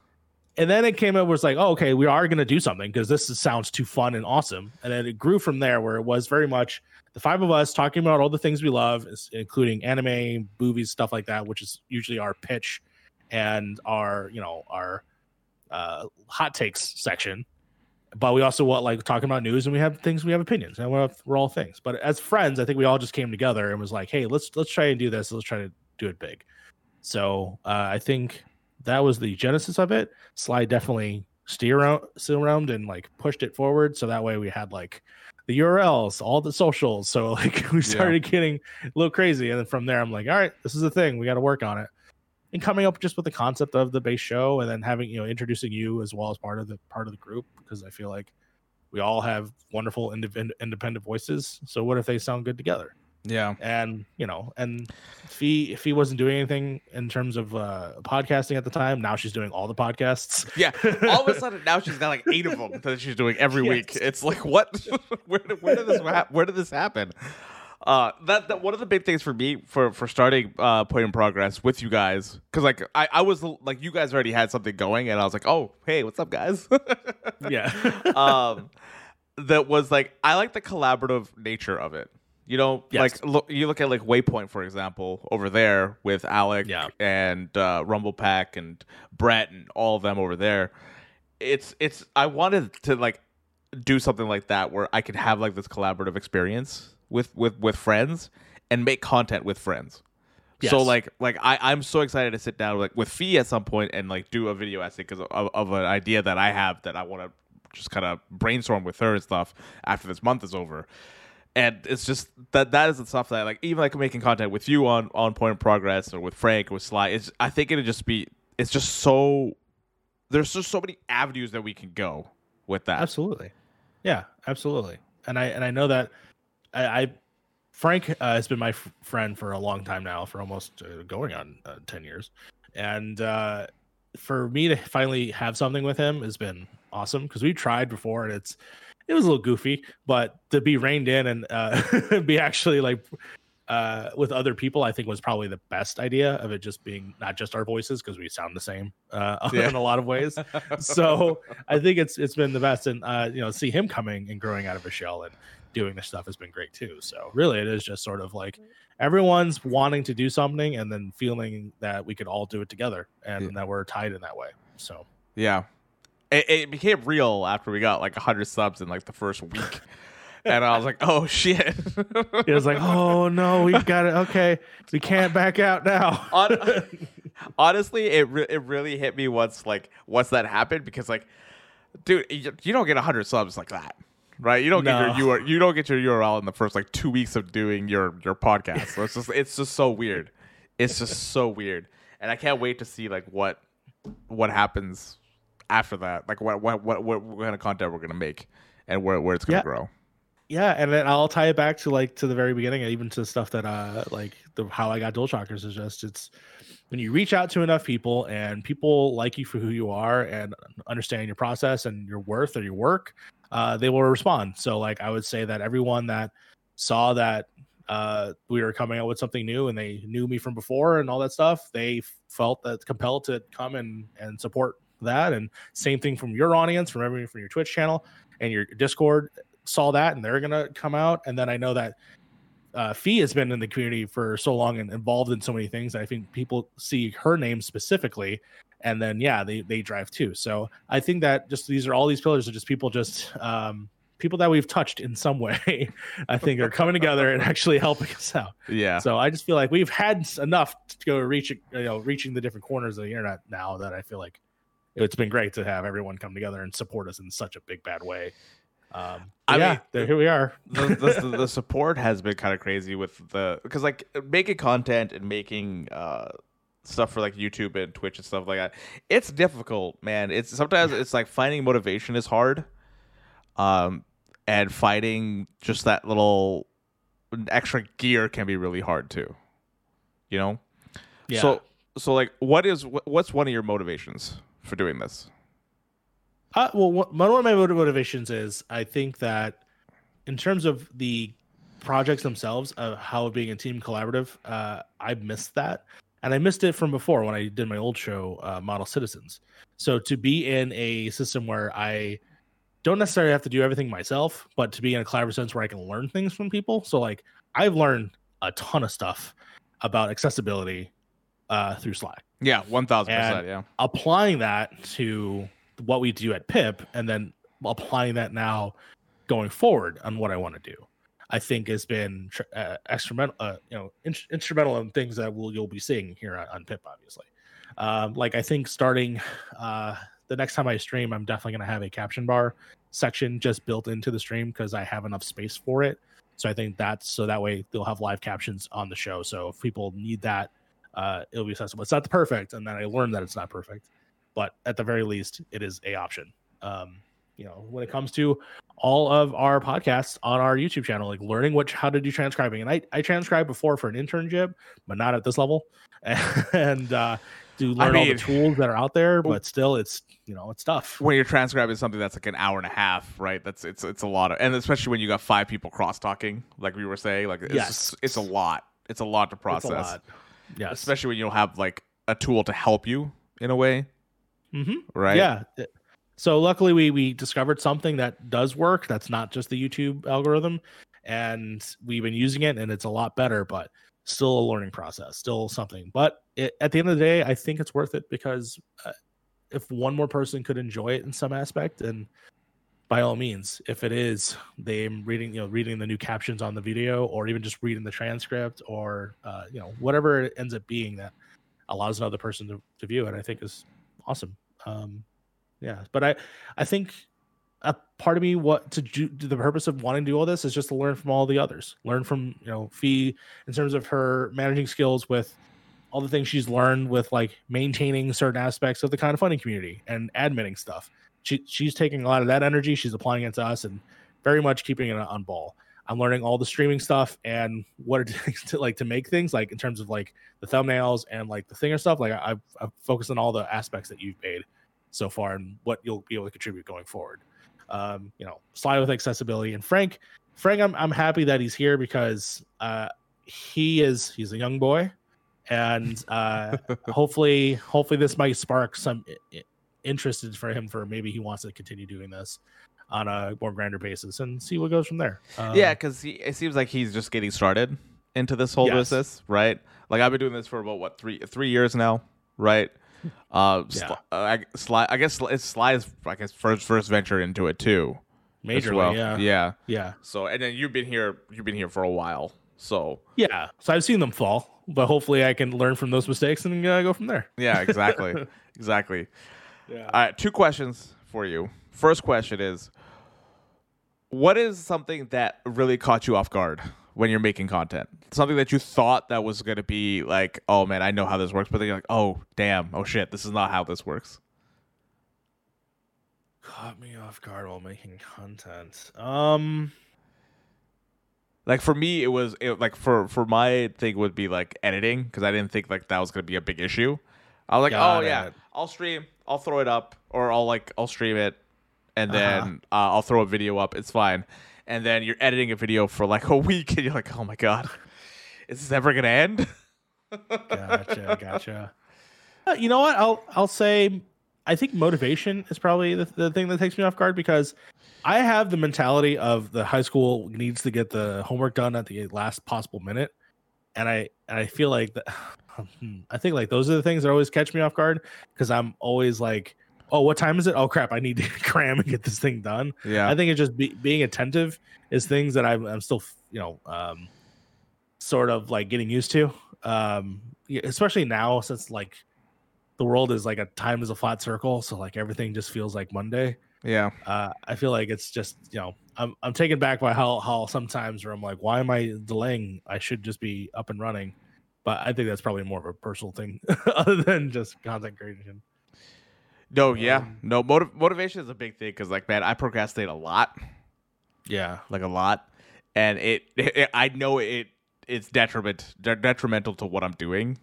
and then it came up was like, oh, okay, we are going to do something because this is, sounds too fun and awesome. And then it grew from there, where it was very much the five of us talking about all the things we love, including anime, movies, stuff like that, which is usually our pitch and our you know our uh, hot takes section. But we also want like talking about news, and we have things, we have opinions, and we're, we're all things. But as friends, I think we all just came together and was like, hey, let's let's try and do this. Let's try to do it big. So uh, I think that was the genesis of it. Sly definitely steer around, steer around and like pushed it forward. So that way we had like the URLs, all the socials. So like we started getting a little crazy. And then from there, I'm like, all right, this is the thing. We got to work on it. And coming up just with the concept of the base show and then having, you know, introducing you as well as part of the part of the group, because I feel like we all have wonderful independent independent voices. So what if they sound good together? Yeah. and you know and fee if he wasn't doing anything in terms of uh podcasting at the time now she's doing all the podcasts Yeah. All of a sudden now she's got like eight of them that she's doing every week. It's like what? where, did, where did this hap- where did this happen? Uh, that, that one of the big things for me for for starting uh point in progress with you guys because like I I was like you guys already had something going and I was like oh hey what's up guys yeah um that was like I like the collaborative nature of it You know, Yes. like look, you look at like Waypoint for example over there with Alec Yeah. and uh, Rumble Pack and Brett and all of them over there. It's it's I wanted to like do something like that where I could have like this collaborative experience with with with friends and make content with friends. So like like I I'm so excited to sit down like with Fee at some point and like do a video essay because of, of an idea that I have that I want to just kind of brainstorm with her and stuff after this month is over. And it's just that that is the stuff that like even like making content with you on on Point of Progress or with Frank or with Sly. It's I think it'd just be it's just so there's just so many avenues that we can go with that. Absolutely. Yeah, absolutely. And I and I know that I, I Frank uh, has been my f- friend for a long time now, for almost uh, going on uh, ten years, and uh, for me to finally have something with him has been awesome because we tried before and it's it was a little goofy, but to be reined in and uh, be actually like uh, with other people, I think was probably the best idea of it just being not just our voices because we sound the same uh, Yeah. in a lot of ways. so I think it's it's been the best, and uh, you know, see him coming and growing out of his shell and doing this stuff has been great too. So really, it is just sort of like everyone's wanting to do something and then feeling that we could all do it together and Yeah. that we're tied in that way. So Yeah. It, it became real after we got like 100 subs in like the first week. and I was like, oh shit. it was like, oh no, we've got it. Okay, we can't back out now. Hon- honestly, it, re- it really hit me once like once that happened because like, dude, you, you don't get 100 subs like that. Right, you don't No. get your URL, you don't get your URL in the first like two weeks of doing your your podcast. So it's just it's just so weird. It's just so weird, and I can't wait to see like what what happens after that. Like what what what what, what kind of content we're gonna make and where where it's gonna Yeah. grow. yeah, and then I'll tie it back to like to the very beginning, even to the stuff that uh like the how I got DualShockers is just it's when you reach out to enough people and people like you for who you are and understand your process and your worth or your work, uh, they will respond. So like I would say that everyone that saw that uh we were coming out with something new and they knew me from before and all that stuff, they felt that compelled to come and and support that. And same thing from your audience, from everyone from your Twitch channel and your Discord saw that and they're gonna come out. And then I know that uh, Fee has been in the community for so long and involved in so many things. I think people see her name specifically, and then yeah, they they drive too. So I think that just these are all these pillars are just people just um, people that we've touched in some way. I think are coming together and actually helping us out. Yeah, So I just feel like we've had enough to go reaching you know reaching the different corners of the internet now that I feel like it's been great to have everyone come together and support us in such a big bad way. Um, I yeah, mean, there, here we are. the, the, the support has been kind of crazy with the because like making content and making uh stuff for like YouTube and Twitch and stuff like that. It's difficult, man. It's sometimes it's like finding motivation is hard. Um and finding just that little extra gear can be really hard too. You know? Yeah. So so like what is what's one of your motivations for doing this? Uh, well, one of my motivations is I think that in terms of the projects themselves, of how being a team collaborative, uh, I missed that, and I missed it from before when I did my old show, uh, Model Citizens. So to be in a system where I don't necessarily have to do everything myself, but to be in a collaborative sense where I can learn things from people. So like I've learned a ton of stuff about accessibility uh, through Slack Yeah, 1000%, yeah. applying that to what we do at Pip and then applying that now going forward on what I want to do, I think has been uh, instrumental, uh, you know, in- instrumental in things that will you'll be seeing here on, on Pip, obviously. Um, like I think starting uh, the next time I stream, I'm definitely going to have a caption bar section just built into the stream because I have enough space for it. So I think that's so that way they'll have live captions on the show. So if people need that, uh, it'll be accessible. It's not the perfect, and then I learned that it's not perfect, but at the very least, it is a option. Um, you know, when it comes to all of our podcasts on our YouTube channel, like learning what how to do transcribing, and I I transcribed before for an internship, but not at this level, and uh, to I learn all the tools that are out there, but still, it's you know, it's tough. when you're transcribing something that's like an hour and a half, right? That's it's it's a lot of, and especially when you got five people cross talking, like we were saying, like it's Yes. just, it's a lot. It's a lot to It's process, Yes. especially when you don't have like a tool to help you in a way, hmm right? Yeah. So luckily we we discovered something that does work. That's not just the YouTube algorithm. and we've been using it, and it's a lot better. But still a learning process, still something. But it, at the end of the day, I think it's worth it because uh, if one more person could enjoy it in some aspect, and by all means, if it is them reading, you know, reading the new captions on the video, or even just reading the transcript, or uh, you know, whatever it ends up being that allows another person to, to view it, I think is awesome. Um, yeah, but I, I think a part of me what to do the purpose of wanting to do all this is just to learn from all the others learn from you know fee in terms of her managing skills with all the things she's learned with like maintaining certain aspects of the Kinda Funny community and admitting stuff she, she's taking a lot of that energy. She's applying it to us and very much keeping it on ball. I'm learning all the streaming stuff and what it takes to like to make things like in terms of like the thumbnails and like the thing or stuff. Like i've, I've focused on all the aspects that you've made so far and what you'll be able to contribute going forward. Um, you know, Sly with accessibility. And Frank, Frank, I'm I'm happy that he's here because uh, he is he's a young boy, and uh, hopefully, hopefully this might spark some interest for him for maybe he wants to continue doing this on a more grander basis and see what goes from there. Um, yeah, because it seems like he's just getting started into this whole yes. business, right? Like I've been doing this for about what three three years now, right? Uh, yeah. Sly, uh, I, Sly, I guess it's Sly's, I guess first first venture into it too. Majorly, well. yeah, yeah, yeah. So, and then you've been here, you've been here for a while, so yeah. So I've seen them fall, but hopefully I can learn from those mistakes and uh, go from there. Yeah, exactly, exactly. Yeah. All right, two questions for you. First question is, what is something that really caught you off guard? when you're making content? Something that you thought that was going to be like, oh man, I know how this works, but then you're like, oh damn, oh shit, this is not how this works. Caught me off guard while making content. Um, like for me, it was it, like for for my thing would be like editing because I didn't think like that was going to be a big issue. I was like, Got oh it. yeah, I'll stream, I'll throw it up, or I'll like I'll stream it, and uh-huh. then uh-huh. uh, I'll throw a video up. It's fine and then you're editing a video for like a week and you're like, oh my god, is this ever gonna end? gotcha, gotcha. Uh, you know what? I'll I'll say I think motivation is probably the, the thing that takes me off guard because I have the mentality of the high school needs to get the homework done at the last possible minute, and I and I feel like that. I think like those are the things that always catch me off guard because I'm always like oh, what time is it? Oh crap, I need to cram and get this thing done. Yeah, I think it's just be, being attentive is things that I'm, I'm still, you know, um, sort of like getting used to. Um, especially now since like the world is like a time is a flat circle, so like everything just feels like Monday. Yeah, uh, I feel like it's just you know I'm I'm taken back by how how sometimes where I'm like, why am I delaying? I should just be up and running. But I think that's probably more of a personal thing other than just content creation. No, yeah, um, no. Motiv- motivation is a big thing because, like, man, I procrastinate a lot. Yeah, like a lot, and it, it I know it it's detriment de- detrimental to what I'm doing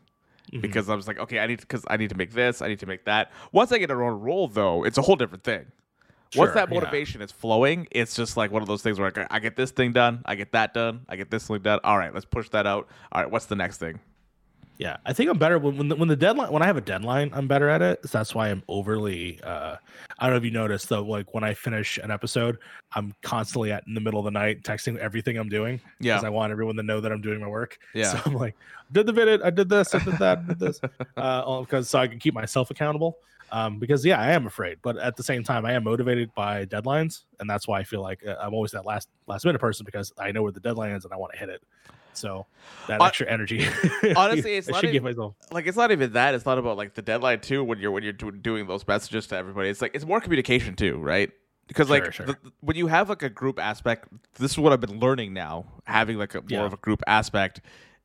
mm-hmm. because I was like, okay, I need because I need to make this, I need to make that. Once I get on a roll, though, it's a whole different thing. Sure, Once that motivation yeah. is flowing, it's just like one of those things where I, I get this thing done, I get that done, I get this thing done. All right, let's push that out. All right, what's the next thing? Yeah, I think I'm better when when the, when the deadline when I have a deadline, I'm better at it. So that's why I'm overly. Uh, I don't know if you noticed though, like when I finish an episode, I'm constantly at in the middle of the night texting everything I'm doing. Yeah, because I want everyone to know that I'm doing my work. Yeah, so I'm like, did the video, I did this, I did that, I did this, uh, because so I can keep myself accountable. Um, because yeah, I am afraid, but at the same time, I am motivated by deadlines, and that's why I feel like uh, I'm always that last last minute person because I know where the deadline is and I want to hit it. So that extra energy. Honestly, it's not even, like it's not even that. It's not about like the deadline too. When you're when you're doing those messages to everybody, it's like it's more communication too, right? Because sure, like sure. The, when you have like a group aspect, this is what I've been learning now. Having like a more yeah. of a group aspect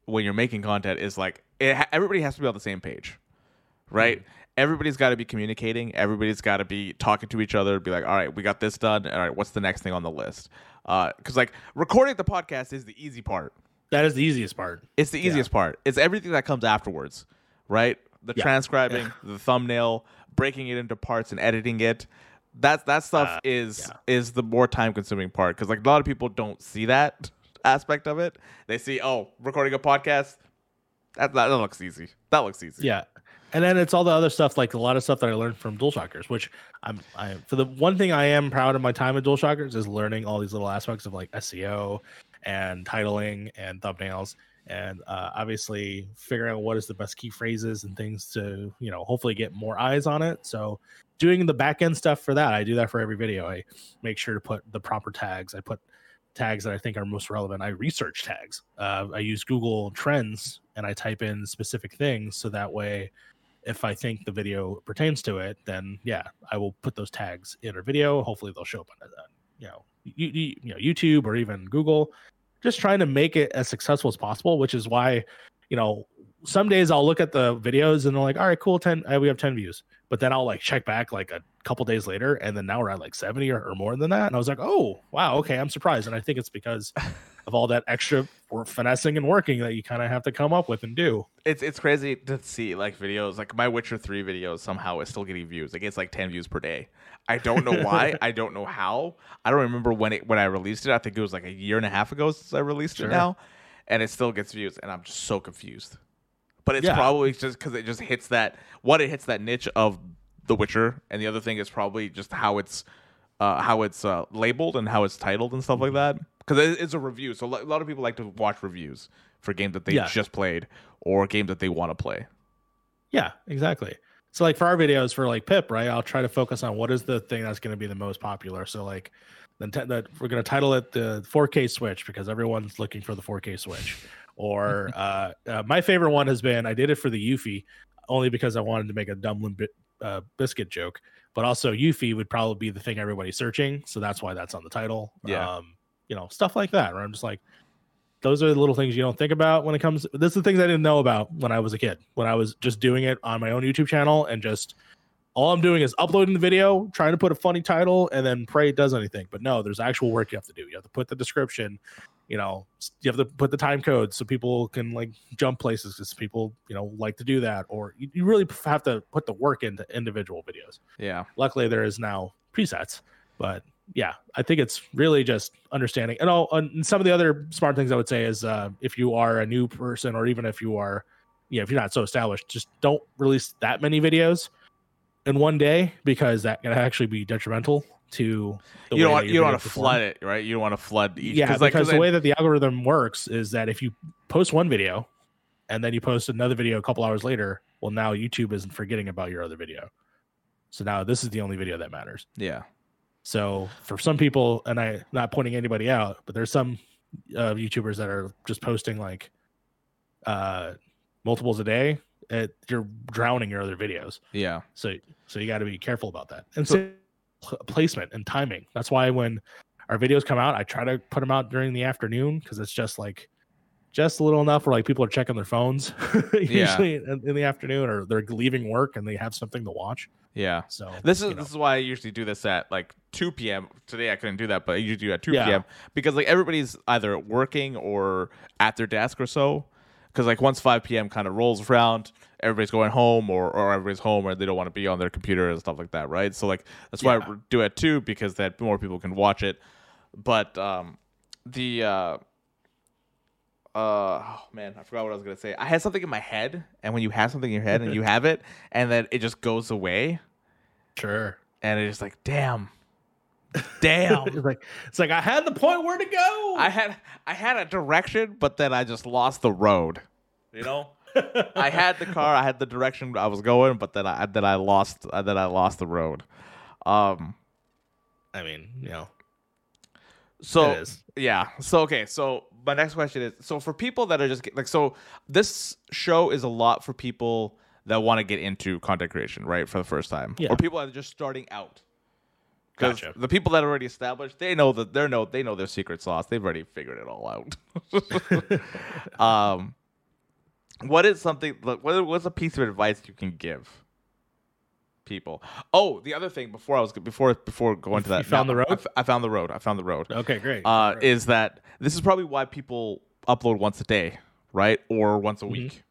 when you're making content is like it, everybody has to be on the same page, right? Mm-hmm everybody's got to be communicating. Everybody's got to be talking to each other. Be like, all right, we got this done. All right, what's the next thing on the list? Because uh, like recording the podcast is the easy part. That is the easiest part. It's the easiest yeah. part. It's everything that comes afterwards, right? The yeah. transcribing, the thumbnail, breaking it into parts and editing it. That that stuff uh, is yeah. is the more time consuming part because like a lot of people don't see that aspect of it. They see, oh, recording a podcast. That, that, that looks easy. That looks easy. Yeah, and then it's all the other stuff, like a lot of stuff that I learned from DualShockers, which I'm, I for the one thing I am proud of my time at DualShockers is learning all these little aspects of like SEO and titling and thumbnails and uh, obviously figuring out what is the best key phrases and things to you know hopefully get more eyes on it. So doing the back end stuff for that i do that for every video. I make sure to put the proper tags. I put tags that i think are most relevant. I research tags. Uh, i use google trends and i type in specific things so that way if i think the video pertains to it then yeah i will put those tags in our video. Hopefully they'll show up on uh, you know you, you, you know youtube or even google just trying to make it as successful as possible, which is why, you know, some days I'll look at the videos and they're like, all right, cool, 10, uh, we have 10 views. But then I'll like check back like a couple days later and then now we're at like 70 or, or more than that. And I was like, oh, wow, okay, I'm surprised. And I think it's because of all that extra finessing and working that you kind of have to come up with and do. It's it's crazy to see like videos like my Witcher 3 videos somehow is still getting views. It gets like 10 views per day. I don't know why. I don't know how. I don't remember when it when I released it. I think it was like a year and a half ago since I released sure. it now, and it still gets views, and I'm just so confused. But it's yeah. probably just because it just hits that what it hits that niche of The Witcher, and the other thing is probably just how it's uh, how it's uh, labeled and how it's titled and stuff like mm-hmm. that. Because it's a review, so a lot of people like to watch reviews for games that they yeah. just played or games that they want to play. Yeah, exactly. So like for our videos for like Pip, right? I'll try to focus on what is the thing that's going to be the most popular. So like then t- that we're going to title it the 4K Switch because everyone's looking for the 4K Switch. Or uh, uh, my favorite one has been I did it for the Eufy only because I wanted to make a dumb bit, uh, biscuit joke, but also Eufy would probably be the thing everybody's searching, so that's why that's on the title. Yeah, um, you know stuff like that. Where I'm just like, those are the little things you don't think about when it comes this is the things i didn't know about when i was a kid when i was just doing it on my own youtube channel and just all i'm doing is uploading the video trying to put a funny title and then pray it does anything. But no there's actual work you have to do. You have to put the description you know you have to put the time code so people can like jump places because people you know like to do that. Or you, you really have to put the work into individual videos. Yeah. Luckily there is now presets but yeah, I think it's really just understanding. And all and some of the other smart things I would say is uh, if you are a new person or even if you are, yeah, if you're not so established, just don't release that many videos in one day because that can actually be detrimental to you don't want you don't want to flood it right? You don't want to flood each yeah like, because the I, way that the algorithm works is that if you post one video and then you post another video a couple hours later well now youtube isn't forgetting about your other video. So now this is the only video that matters. Yeah. So for some people, and I not pointing anybody out, but there's some uh, YouTubers that are just posting like uh, multiples a day. It, you're drowning your other videos. Yeah. So so you got to be careful about that. And so, placement and timing. That's why when our videos come out, I try to put them out during the afternoon because it's just like just a little enough where like people are checking their phones usually yeah. in, in, the afternoon or they're leaving work and they have something to watch. Yeah. So this is you know. this is why I usually do this at like 2 p.m. Today I couldn't do that, but I usually do at 2 yeah. p.m. because like everybody's either working or at their desk or so. Because like once 5 p.m. kind of rolls around, everybody's going home or, or everybody's home or they don't want to be on their computer and stuff like that, right? So like that's why yeah. I do it too because that more people can watch it. But um, the uh, uh oh man i forgot what i was gonna say i had something in my head and when you have something in your head and you have it and then it just goes away sure and it's just like damn damn. It's like it's like i had the point where to go. I had i had a direction but then i just lost the road you know? I had the car i had the direction i was going but then i then i lost then i lost the road. Um i mean you know. So yeah. So okay. So my next question is so for people that are just like so this show is a lot for people that want to get into content creation right for the first time? Yeah. or people that are just starting out because gotcha. the people that are already established they know that they know they know their secret sauce they've already figured it all out um what is something what, what's a piece of advice you can give people. Oh, the other thing before I was before before going to that, you found the road. I, I, found the road. I found the road. Okay, great. Uh, is that this is probably why people upload once a day, right, or once a mm-hmm. week,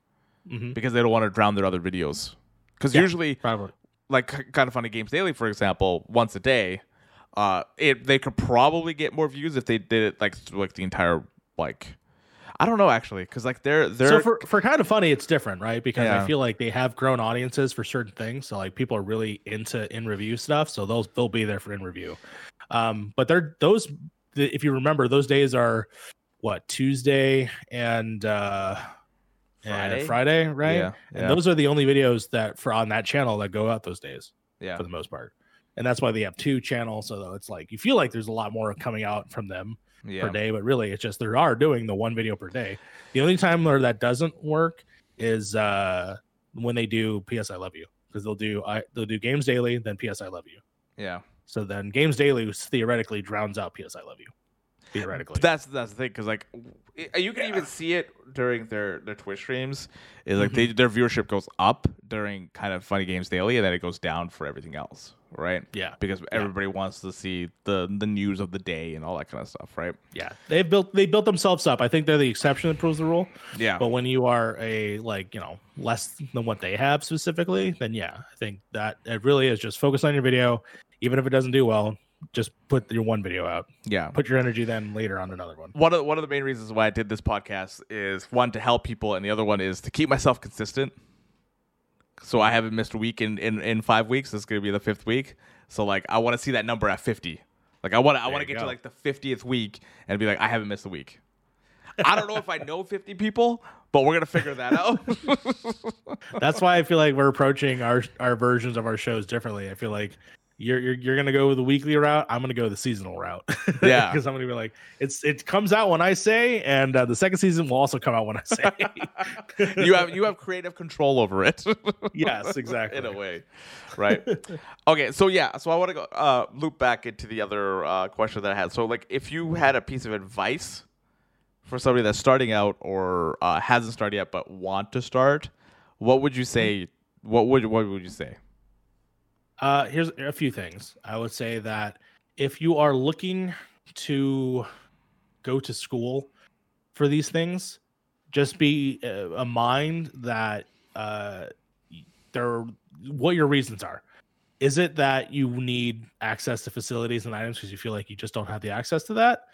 mm-hmm. because they don't want to drown their other videos. Because yeah, usually, probably. Like Kinda Funny games daily, for example, once a day, uh, it they could probably get more views if they did it like through, like the entire like I don't know actually, because like they're they're so for for Kinda Funny, it's different, right? Because yeah. I feel like they have grown audiences for certain things. So like people are really into in review stuff, so those they'll be there for in review. Um, but they're those if you remember, those days are what Tuesday and uh Friday? and Friday, right? Yeah, And those are the only videos that for on that channel that go out those days Yeah. for the most part. And that's why they have two channels. So it's like you feel like there's a lot more coming out from them Yeah. per day, but really it's just they are doing the one video per day. The only time where that doesn't work is uh when they do PS I Love You because they'll do I they'll do games daily, then PS I Love You. Yeah. So then games daily theoretically drowns out PS I Love You. Theoretically, that's that's the thing because like you can even see it during their their Twitch streams. Is like they mm-hmm. their viewership goes up during Kinda Funny games daily, and then it goes down for everything else, right? yeah, Because everybody wants to see the the news of the day and all that kind of stuff, right? yeah. They've built they built themselves up. I think they're the exception that proves the rule. Yeah. But when you are a like you know less than what they have specifically, then yeah, I think that it really is just focus on your video, even if it doesn't do well. Just put your one video out. yeah. Put your energy then later on another one. one of one of the main reasons why I did this podcast is one to help people, and the other one is to keep myself consistent. So I haven't missed a week in in, in five weeks. This is gonna be the fifth week. So like I want to see that number at fifty. Like I want to I want to get to like the fiftieth week and be like I haven't missed a week. I don't know if I know fifty people, but we're gonna figure that out. That's why I feel like we're approaching our our versions of our shows differently. I feel like you're you're, you're gonna go the weekly route. I'm gonna go the seasonal route. Yeah. because I'm gonna be like, it's it comes out when I say, and uh, the second season will also come out when I say. you have you have creative control over it. yes, exactly. in a way, right? okay, so yeah, so I want to go uh, loop back into the other uh, question that I had. So, like, if you had a piece of advice for somebody that's starting out or uh, hasn't started yet but want to start, what would you say? What would what would you say? Uh, here's a few things. I would say that if you are looking to go to school for these things, just be uh, a mind that uh, there what your reasons are. Is it that you need access to facilities and items because you feel like you just don't have the access to that?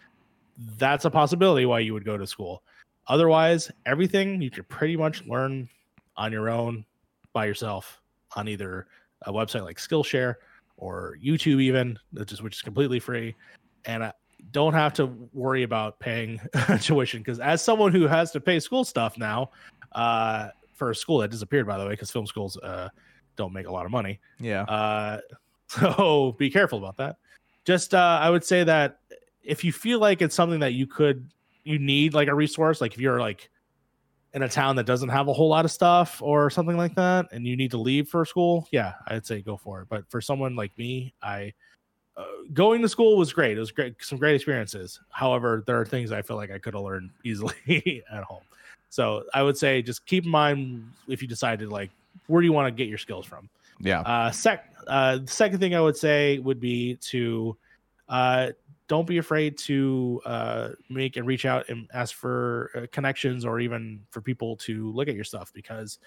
That's a possibility why you would go to school. Otherwise, everything you could pretty much learn on your own by yourself on either a website like Skillshare or YouTube, even which is which is completely free, and I don't have to worry about paying tuition because as someone who has to pay school stuff now, uh, for a school that disappeared by the way, because film schools uh don't make a lot of money. Yeah, Uh, so be careful about that. Just uh, I would say that if you feel like it's something that you could you need like a resource, like if you're like in a town that doesn't have a whole lot of stuff or something like that, and you need to leave for school, yeah, I'd say go for it. But for someone like me, I uh, going to school was great. It was great, some great experiences. However, there are things I feel like I could have learned easily at home. So I would say just keep in mind if you decide to like where do you want to get your skills from. yeah, Uh, sec, uh, the second thing I would say would be to uh, don't be afraid to uh, make and reach out and ask for uh, connections or even for people to look at your stuff because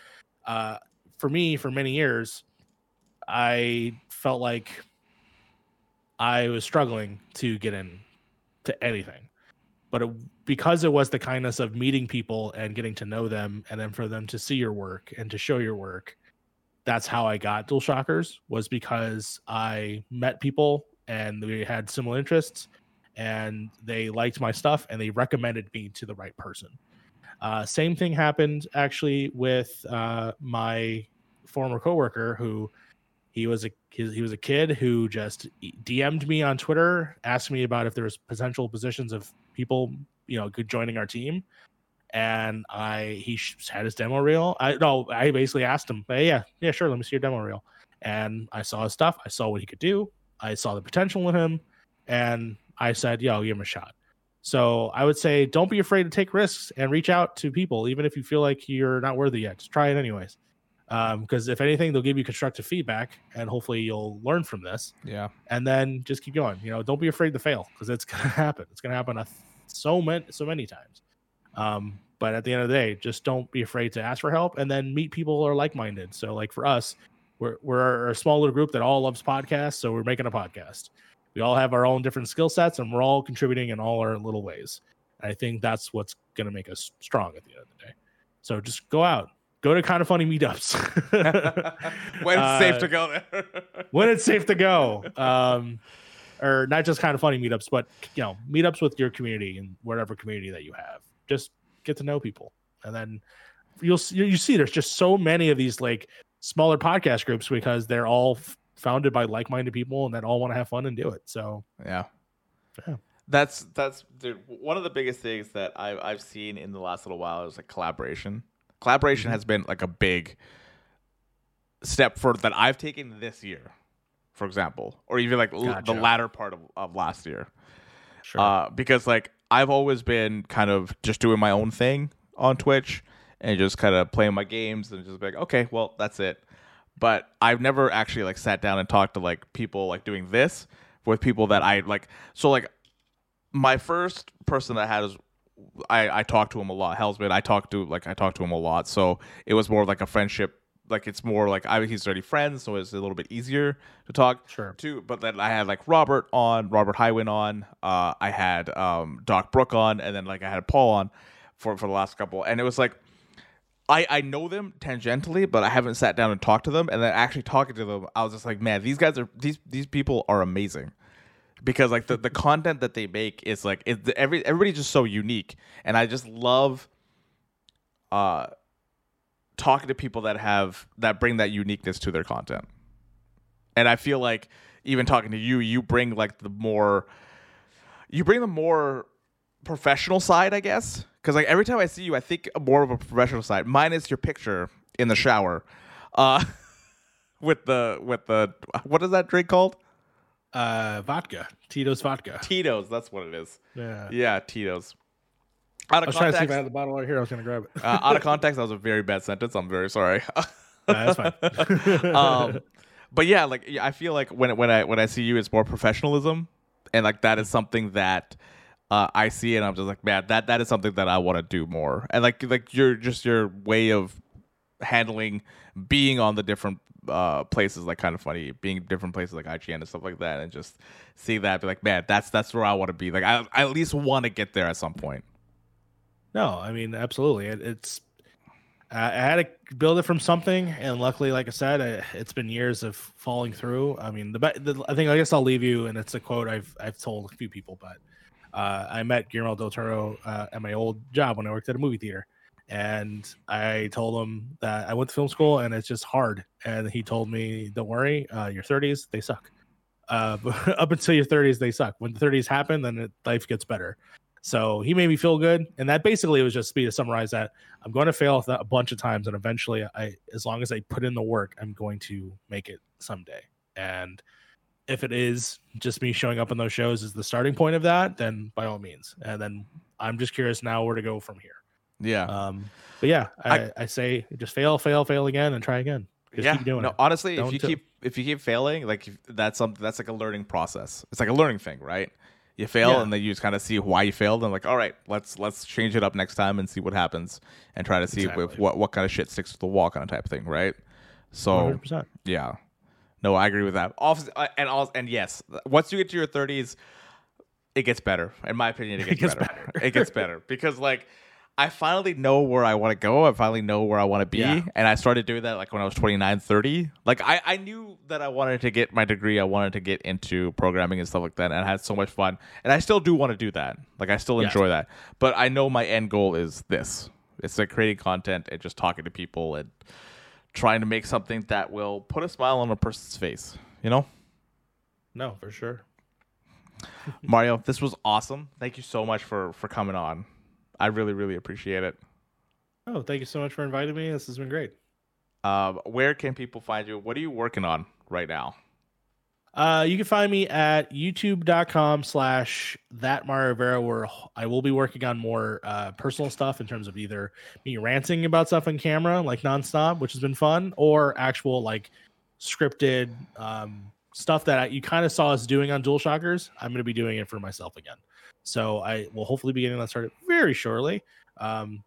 uh, for me, for many years, I felt like I was struggling to get in to anything. But it, because it was the kindness of meeting people and getting to know them, and then for them to see your work and to show your work, that's how I got DualShockers was because I met people and we had similar interests and they liked my stuff and they recommended me to the right person. Uh, same thing happened actually with uh, my former coworker who he was a he, was a kid who just DM'd me on Twitter, asked me about if there was potential positions of people you know joining our team, and I he had his demo reel. I no, I basically asked him, hey, yeah, yeah, sure, let me see your demo reel, and I saw his stuff. I saw what he could do. I saw the potential in him, and I said, yo, give him a shot. So I would say don't be afraid to take risks and reach out to people, even if you feel like you're not worthy yet. Just try it anyways. Because if anything, they'll give you constructive feedback, and hopefully you'll learn from this. yeah, And then just keep going. You know, don't be afraid to fail because it's gonna happen. It's gonna happen so many so many times. Um, but at the end of the day, just don't be afraid to ask for help, and then meet people who are like minded. So, like for us, we're we're a small little group that all loves podcasts, so we're making a podcast. We all have our own different skill sets, and we're all contributing in all our little ways. And I think that's what's going to make us strong at the end of the day. So just go out, go to Kinda Funny meetups when it's safe Uh, to go there. when it's safe to go. Um, or not just Kinda Funny meetups, but you know, meetups with your community and whatever community that you have. Just get to know people, and then you'll you see there's just so many of these like smaller podcast groups because they're all f- founded by like-minded people and that all want to have fun and do it. So Yeah. Yeah. That's that's dude, one of the biggest things that I've I've seen in the last little while is like collaboration. Collaboration Mhm. has been like a big step for that I've taken this year, for example, or even like l- the latter part of, of last year. sure, Uh, because like I've always been kind of just doing my own thing on Twitch and just kind of playing my games and just be like, okay, well, that's it. But I've never actually like sat down and talked to like people like doing this with people that I like. So like my first person that I had is I I talked to him a lot. Hellsman, I talked to like I talked to him a lot. So it was more of like a friendship. Like it's more like I he's already friends, so it's a little bit easier to talk sure. too. But then I had like Robert on, Robert Highwin on. Uh, I had um, Doc Brook on, and then like I had Paul on for for the last couple. And it was like I I know them tangentially, but I haven't sat down and talked to them. And then actually talking to them, I was just like, man, these guys are these these people are amazing. Because like the, the content that they make is like it, every everybody's just so unique, and I just love uh talking to people that have that bring that uniqueness to their content and I feel like even talking to you, you bring like the more, you bring the more professional side, I guess. Because like every time I see you, I think more of a professional side. Minus your picture in the shower, uh, with the with the what is that drink called? Uh, vodka, Tito's vodka. Tito's. That's what it is. Yeah. Yeah, Tito's. Out I of was trying to see if I context, had the bottle right here. I was gonna grab it. uh, out of context, that was a very bad sentence. I'm very sorry. Nah, that's fine. um, but yeah, like I feel like when when I when I see you, it's more professionalism, and like that is something that uh, I see, and I'm just like, man, that that is something that I want to do more, and like like your just your way of handling being on the different uh places like Kinda Funny being different places like IGN and stuff like that and just see that be like man that's that's where I want to be like I, I at least want to get there at some point No, I mean absolutely. It, it's I I had to build it from something, and luckily, like I said, I, it's been years of falling through. I mean, the, the I think I guess I'll leave you, and it's a quote I've I've told a few people, but uh, I met Guillermo del Toro uh, at my old job when I worked at a movie theater, and I told him that I went to film school and it's just hard, and he told me, "Don't worry, uh, your 30s they suck." Uh, up until your 30s, they suck. When the 30s happen, then it, life gets better. So he made me feel good, and that basically was just me to summarize that I'm going to fail a bunch of times, and eventually, I as long as I put in the work, I'm going to make it someday. And if it is just me showing up on those shows is the starting point of that, then by all means. And then I'm just curious now where to go from here. yeah Um, but yeah, I, I- I, say just fail, fail, fail again, and try again. Just yeah keep doing no it. honestly if Don't you t- keep if you keep failing like if- that's something that's like a learning process it's like a learning thing right you fail Yeah. and then you just kind of see why you failed and like all right let's let's change it up next time and see what happens and try to see if, what what kind of shit sticks to the wall kind of type of thing right so 100%. yeah no i agree with that. Uh, and also and yes once you get to your 30s it gets better. In my opinion it gets, gets better. it gets better. Because like i finally know where i want to go. I finally know where i want to be. Yeah. and i started doing that like when i was 29 30 like I, I knew that i wanted to get my degree. I wanted to get into programming and stuff like that and i had so much fun. And i still do want to do that. Like i still enjoy that. But i know my end goal is this. It's like creating content and just talking to people and trying to make something that will put a smile on a person's face you know No, for sure. Mario, this was awesome. Thank you so much for for coming on. I really really appreciate it. Oh, thank you so much for inviting me. This has been great. Um, where can people find you? What are you working on right now? Uh, you can find me at youtube.com slash that Mario Rivera, where I will be working on more uh, personal stuff in terms of either me ranting about stuff on camera, like nonstop, which has been fun, or actual like scripted um, stuff that I, you kind of saw us doing on DualShockers. I'm going to be doing it for myself again. So I will hopefully be getting that started very shortly. Um,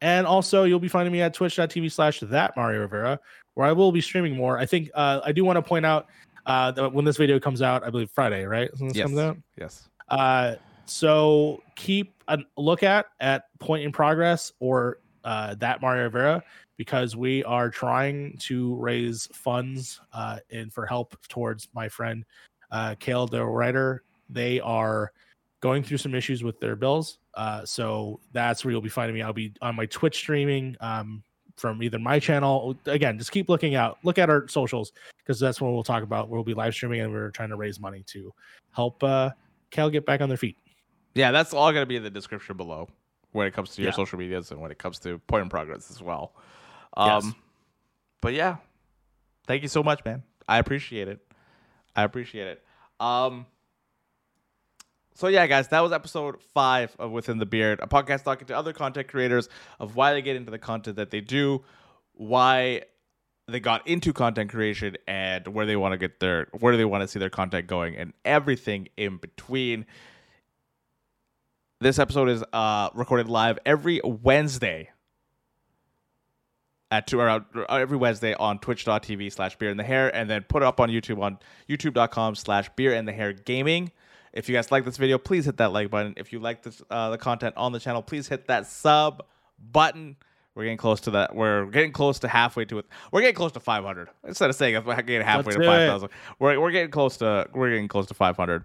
and also, you'll be finding me at twitch.tv slash that Mario Rivera, where I will be streaming more. I think uh, I do want to point out uh, when this video comes out, I believe Friday, right? Yes. comes out. Yes. Uh, so keep a look at at Point in Progress or uh, that Mario Rivera because we are trying to raise funds uh, and for help towards my friend uh, Kale, the writer, they are going through some issues with their bills. Uh, so that's where you'll be finding me. I'll be on my Twitch streaming um, from either my channel. Again, just keep looking out. Look at our socials because that's when we'll talk about. We'll be live streaming and we're trying to raise money to help uh, Cal get back on their feet. Yeah, that's all going to be in the description below when it comes to your Yeah. social medias and when it comes to point in progress as well. Um, Yes. But yeah, thank you so much, man. I appreciate it. I appreciate it. Um, so yeah, guys, that was episode five of Within the Beard, a podcast talking to other content creators of why they get into the content that they do, why they got into content creation, and where they want to get their where they want to see their content going, and everything in between. This episode is uh, recorded live every Wednesday at two or uh, every Wednesday on twitch.tv slash beer in the hair and then put it up on YouTube on youtube.com slash beer in the hair gaming. If you guys like this video, please hit that like button. If you like this uh, the content on the channel, please hit that sub button. We're getting close to that. We're getting close to halfway to it. We're getting close to 500. Instead of saying we're getting halfway to do 5,000, we're, we're getting close to we're getting close to 500.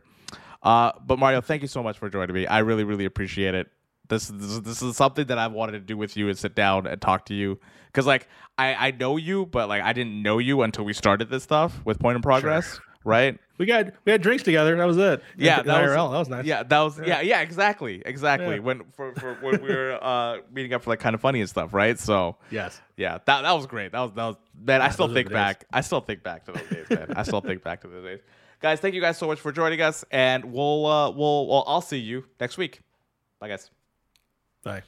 Uh, but Mario, thank you so much for joining me. I really, really appreciate it. This, this this is something that I've wanted to do with you and sit down and talk to you because like I I know you, but like I didn't know you until we started this stuff with Point in Progress, right? We got we had drinks together. That was it. Yeah, that was, IRL. that was nice. Yeah, that was yeah, yeah, exactly, exactly. Yeah. When for, for when we were uh meeting up for like Kinda Funny and stuff, right? So Yes. yeah, that that was great. That was that was man. I still think days. back. I still think back to those days, man. I still think back to those days. Guys, thank you guys so much for joining us, and we'll uh we'll well I'll see you next week. Bye, guys. Bye.